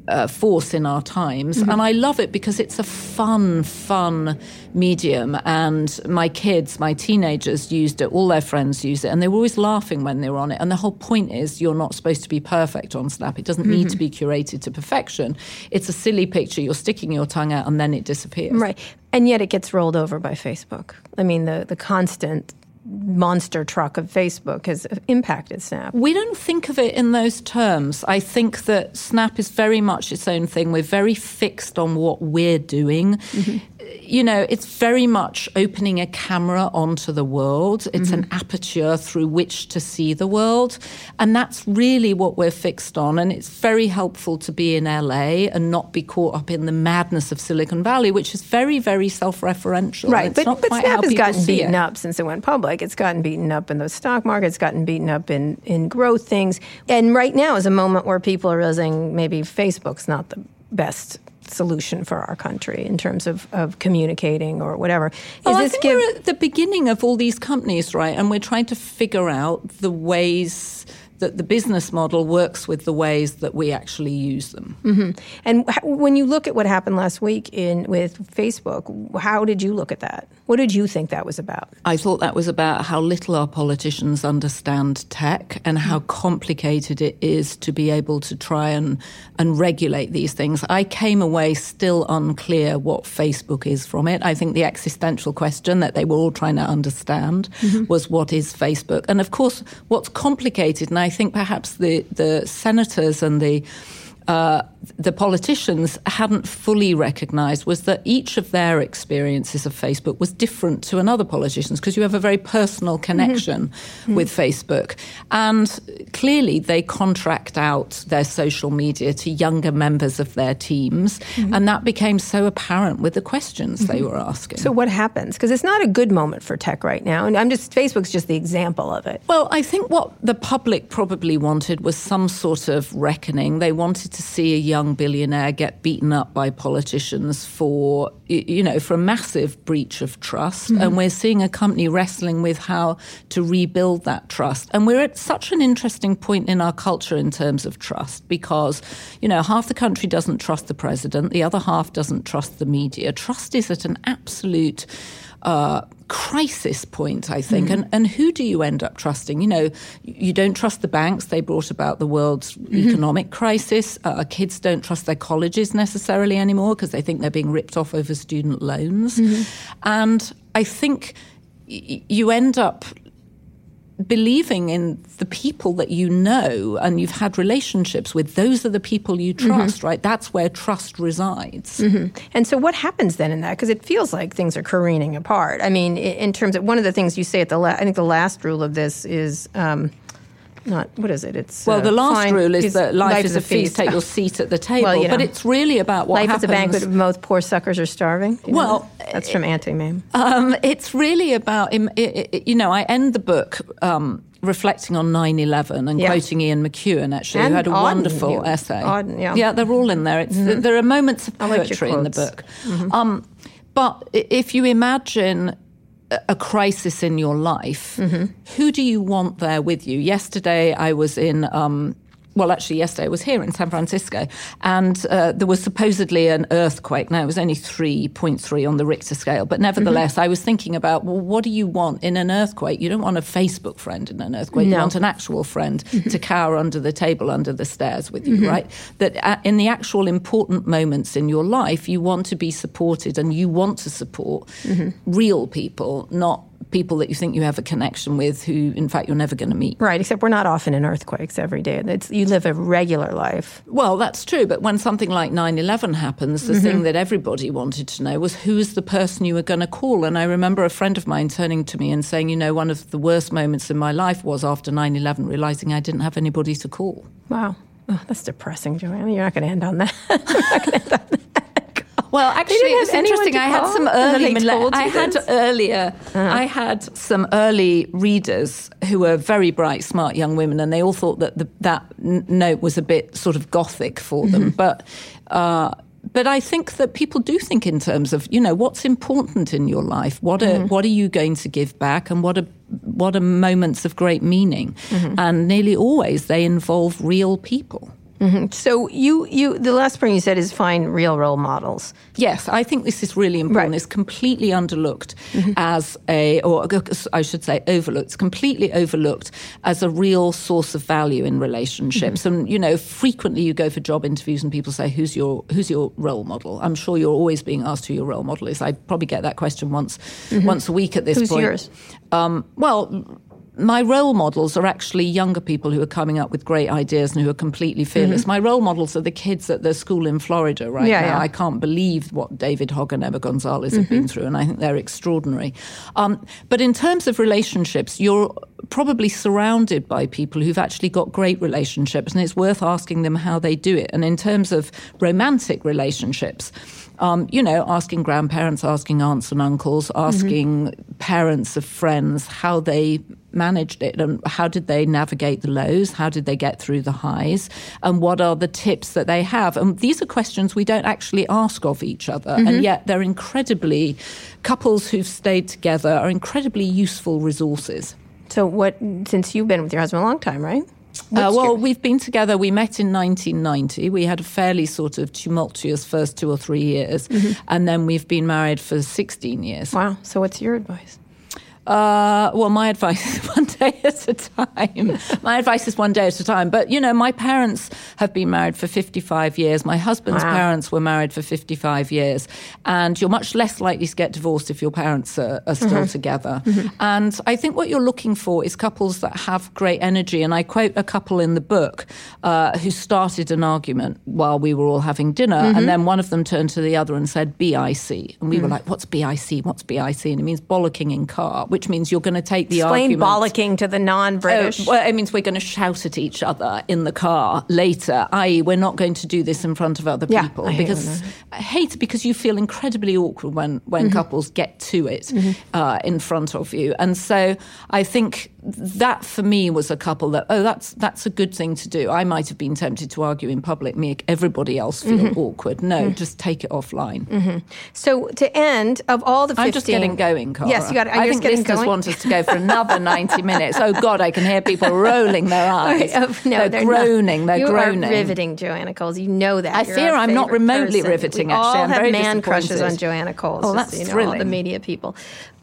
uh, force in our times. Mm-hmm. And I love it because it's a fun, fun medium. And my kids, my teenagers used it, all their friends use it, and they were always laughing when they were on it. And the whole point is you're not supposed to be perfect on Snap. It doesn't mm-hmm. need to be curated to perfection. It's a silly picture. You're sticking your tongue out and then it disappears. Right. And yet it gets rolled over by Facebook. I mean, the, the constant monster truck of Facebook has impacted Snap? We don't think of it in those terms. I think that Snap is very much its own thing. We're very fixed on what we're doing. Mm-hmm you know, it's very much opening a camera onto the world. It's mm-hmm. an aperture through which to see the world. And that's really what we're fixed on. And it's very helpful to be in LA and not be caught up in the madness of Silicon Valley, which is very, very self referential. Right. It's but, but Snap has gotten beaten it. up since it went public. It's gotten beaten up in the stock market, it's gotten beaten up in, in growth things. And right now is a moment where people are realizing maybe Facebook's not the best solution for our country in terms of, of communicating or whatever. Is well, I think give- we're at the beginning of all these companies, right? And we're trying to figure out the ways that the business model works with the ways that we actually use them. Mm-hmm. And when you look at what happened last week in with Facebook, how did you look at that? What did you think that was about? I thought that was about how little our politicians understand tech and how mm-hmm. complicated it is to be able to try and, and regulate these things. I came away still unclear what Facebook is from it. I think the existential question that they were all trying to understand mm-hmm. was what is Facebook? And of course, what's complicated, and I think perhaps the, the senators and the uh, the politicians hadn't fully recognized was that each of their experiences of Facebook was different to another politician's because you have a very personal connection mm-hmm. with Facebook. And clearly they contract out their social media to younger members of their teams. Mm-hmm. And that became so apparent with the questions mm-hmm. they were asking. So what happens? Because it's not a good moment for tech right now. And I'm just, Facebook's just the example of it. Well, I think what the public probably wanted was some sort of reckoning. They wanted to see a young billionaire get beaten up by politicians for, you know, for a massive breach of trust. Mm-hmm. And we're seeing a company wrestling with how to rebuild that trust. And we're at such an interesting point in our culture in terms of trust because, you know, half the country doesn't trust the president, the other half doesn't trust the media. Trust is at an absolute uh, crisis point, I think. Mm-hmm. And, and who do you end up trusting? You know, you don't trust the banks. They brought about the world's mm-hmm. economic crisis. Uh, kids don't trust their colleges necessarily anymore because they think they're being ripped off over student loans. Mm-hmm. And I think y- you end up believing in the people that you know and you've had relationships with those are the people you mm-hmm. trust mm-hmm. right that's where trust resides mm-hmm. and so what happens then in that because it feels like things are careening apart i mean in terms of one of the things you say at the la- i think the last rule of this is um, not what is it? It's well, uh, the last rule is that life, life is, is, a feast. Take your seat at the table. Well, you know, but it's really about what life happens. is a banquet of most poor suckers are starving. You well, that's from Auntie Mame. Um, it's really about you know. I end the book. Um, reflecting on 9-11 and yeah. quoting Ian McEwan, actually, and who had a Auden, wonderful you, essay. Auden, yeah. yeah, they're all in there. Mm-hmm. There are moments of poetry like in the book. Mm-hmm. Um, but if you imagine a crisis in your life, mm-hmm. who do you want there with you? Yesterday, I was in um, well, actually, yesterday I was here in San Francisco, and uh, there was supposedly an earthquake. Now, it was only 3.3 on the Richter scale, but nevertheless, mm-hmm. I was thinking about, well, what do you want in an earthquake? You don't want a Facebook friend in an earthquake. No. You want an actual friend mm-hmm. to cower under the table, under the stairs with you, mm-hmm. right? That uh, in the actual important moments in your life, you want to be supported and you want to support mm-hmm. real people, not people that you think you have a connection with who, in fact, you're never going to meet. Right, except we're not often in earthquakes every day. It's, you live a regular life. Well, that's true. But when something like 9 11 happens, the mm-hmm. thing that everybody wanted to know was who's the person you were going to call. And I remember a friend of mine turning to me and saying, you know, one of the worst moments in my life was after 9 11, realizing I didn't have anybody to call. Wow. Oh, that's depressing, Joanna. You're not going to end on that. Well, actually, it's interesting. I had some early. I had earlier. Uh-huh. I had some early readers who were very bright, smart young women, and they all thought that the, that note was a bit sort of gothic for them. Mm-hmm. But uh, but I think that people do think in terms of you know what's important in your life. What are mm-hmm. what are you going to give back, and what are what are moments of great meaning? Mm-hmm. And nearly always they involve real people. Mm-hmm. So you you the last point you said is find real role models. Yes, I think this is really important. Right. It's completely underlooked mm-hmm. as a, or I should say, overlooked. It's completely overlooked as a real source of value in relationships. Mm-hmm. And you know, frequently you go for job interviews and people say, "Who's your Who's your role model?" I'm sure you're always being asked who your role model is. I probably get that question once mm-hmm. once a week at this Who's point. Yours? Um, well, my role models are actually younger people who are coming up with great ideas and who are completely fearless. Mm-hmm. My role models are the kids at the school in Florida right yeah, now. Yeah. I can't believe what David Hogg and Emma Gonzalez mm-hmm. have been mm-hmm. through, and I think they're extraordinary. Um, but in terms of relationships, you're probably surrounded by people who've actually got great relationships, and it's worth asking them how they do it. And in terms of romantic relationships, um, you know, asking grandparents, asking aunts and uncles, asking mm-hmm. parents of friends how they managed it and how did they navigate the lows? How did they get through the highs? And what are the tips that they have? And these are questions we don't actually ask of each other. Mm-hmm. And yet they're incredibly, couples who've stayed together are incredibly useful resources. So, what, since you've been with your husband a long time, right? Uh, well, your... we've been together. We met in 1990. We had a fairly sort of tumultuous first two or three years, mm-hmm. and then we've been married for 16 years. Wow. So, what's your advice? Uh, well, my advice is one day at a time. my advice is one day at a time. But, you know, my parents have been married for 55 years. My husband's wow. parents were married for 55 years. And you're much less likely to get divorced if your parents are, are still mm-hmm. together. Mm-hmm. And I think what you're looking for is couples that have great energy. And I quote a couple in the book uh, who started an argument while we were all having dinner. Mm-hmm. And then one of them turned to the other and said, BIC. And we were mm. like, what's BIC? What's BIC? And it means bollocking in car which means you're going to take the Explain argument. bollocking to the non-British. Uh, well, it means we're going to shout at each other in the car later. I.e., we're not going to do this in front of other people I because I hate because you feel incredibly awkward when when mm-hmm. couples get to it mm-hmm. uh, in front of you, and so I think that for me was a couple that oh that's that's a good thing to do. I might have been tempted to argue in public, make everybody else feel Mm-hmm. awkward. No, just take it offline. So to end of all the 15, I'm just getting going, Kara. Yes, you got. I think listeners going. want us to go for another 90 minutes. Oh God, I can hear people rolling their eyes. Oh, no, they're, not. groaning. They're you groaning. are riveting, Joanna Coles. You know that. I You're fear I'm not remotely person. riveting, We actually. all I'm have very man crushes on Joanna Coles. Oh, that's so you know, all the media people.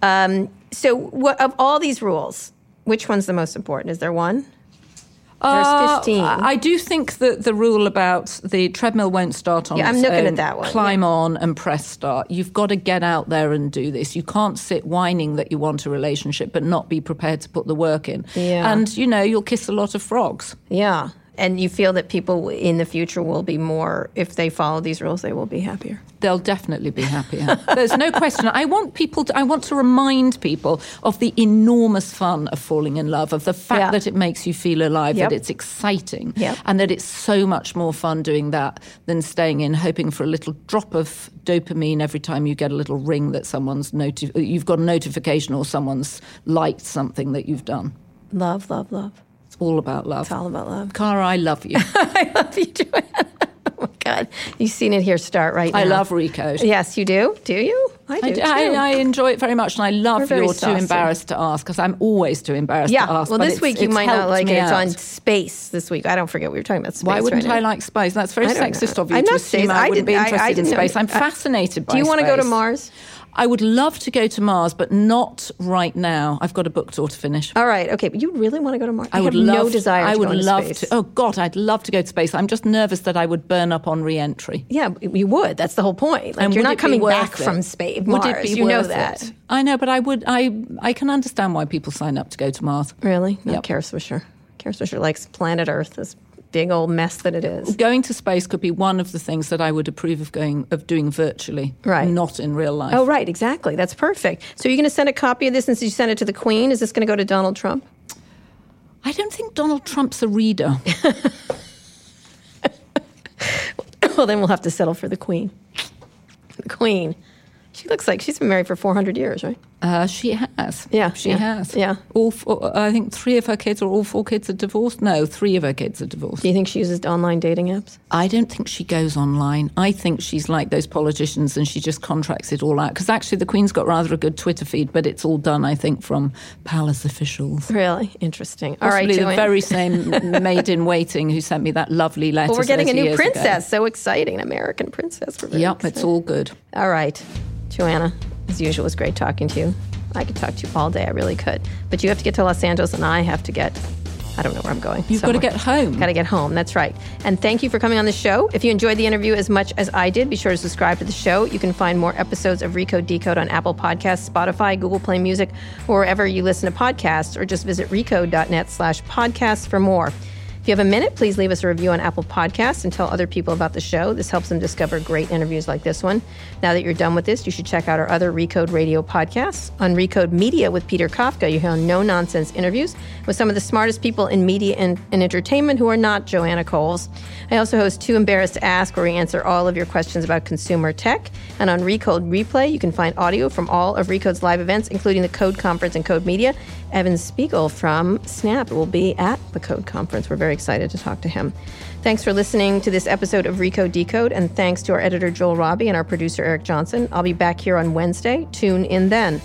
Um, so, what, of all these rules, which one's the most important? Is there one? There's Uh, 15. I I do think that the rule about the treadmill won't start on Yeah, I'm looking at that one, Climb on and press start. You've got to get out there and do this. You can't sit whining that you want a relationship but not be prepared to put the work in. Yeah. And you know you'll kiss a lot of frogs. Yeah. And you feel that people in the future will be more, if they follow these rules, they will be happier. They'll definitely be happier. There's no question. I want people. To, I want to remind people of the enormous fun of falling in love, of the fact Yeah. that it makes you feel alive, Yep. that it's exciting, Yep. and that it's so much more fun doing that than staying in, hoping for a little drop of dopamine every time you get a little ring that someone's noti- You've got a notification or someone's liked something that you've done. Love, love, love. It's all about love. It's all about love. Kara, I love you. I love you, Joanna. Oh my God. You've seen it here start right now. I love Recode. Yes, you do? Do you? I do. I. I, I enjoy it very much, and I We're love you're too embarrassed to ask because I'm always too embarrassed yeah. to ask. well, this week you might not like it. me It's on space this week. I don't forget we were talking about space. Why wouldn't right I now. like space? That's very sexist know. of you I'm to not assume saying- I I wouldn't be interested in didn't know- space. I'm uh, fascinated by Do you want to go to. Mars? I would love to go to Mars, but not right now. I've got a book tour to finish. All right. Okay. But you really want to go to Mars? I would have love. no desire I would love space. to. Oh God, I'd love to go to space. I'm just nervous that I would burn up on re-entry. Yeah, you would. That's the whole point. Like And you're not coming back it? from space. Would Mars. it be you know that. it? I know, but I would. I I can understand why people sign up to go to Mars. Really? No, Yep. Kara Swisher. Kara Swisher likes planet Earth, this big old mess that it is. Going to space could be one of the things that I would approve of going of doing virtually, Right. Not in real life. Oh, right, exactly. That's perfect. So you're going to send a copy of this, and you sent it to the Queen, is this going to go to Donald Trump? I don't think Donald Trump's a reader. well, then we'll have to settle for the Queen. The Queen. She looks like she's been married for 400 years, right? Uh, she has. Yeah, she yeah, has. yeah. All four, I think three of her kids or all four kids are divorced. No, three of her kids are divorced. Do you think she uses online dating apps? I don't think she goes online. I think she's like those politicians and she just contracts it all out. Because actually, the Queen's got rather a good Twitter feed, but it's all done, I think, from palace officials. Really interesting. All right, Possibly the Joanne. very same maid in waiting who sent me that lovely letter. well, we're getting a new years ago. princess. So exciting, an American princess. Yep, excited. it's all good. All right, Joanna. As usual, it was great talking to you. I could talk to you all day. I really could. But you have to get to Los Angeles, and I have to get. I don't know where I'm going. You've got to get home. Got to get home. That's right. And thank you for coming on the show. If you enjoyed the interview as much as I did, be sure to subscribe to the show. You can find more episodes of Recode Decode on Apple Podcasts, Spotify, Google Play Music, or wherever you listen to podcasts, or just visit recode.net slash podcasts for more. If you have a minute, please leave us a review on Apple Podcasts and tell other people about the show. This helps them discover great interviews like this one. Now that you're done with this, you should check out our other Recode Radio podcasts. On Recode Media with Peter Kafka, you hear no nonsense interviews with some of the smartest people in media and, and entertainment who are not Joanna Coles. I also host Too Embarrassed to Ask, where we answer all of your questions about consumer tech. And on Recode Replay, you can find audio from all of Recode's live events, including the Code Conference and Code Media. Evan Spiegel from Snap will be at the Code Conference. We're very excited to talk to him. Thanks for listening to this episode of Recode Decode, and thanks to our editor Joel Robbie and our producer Eric Johnson. I'll be back here on Wednesday. Tune in then.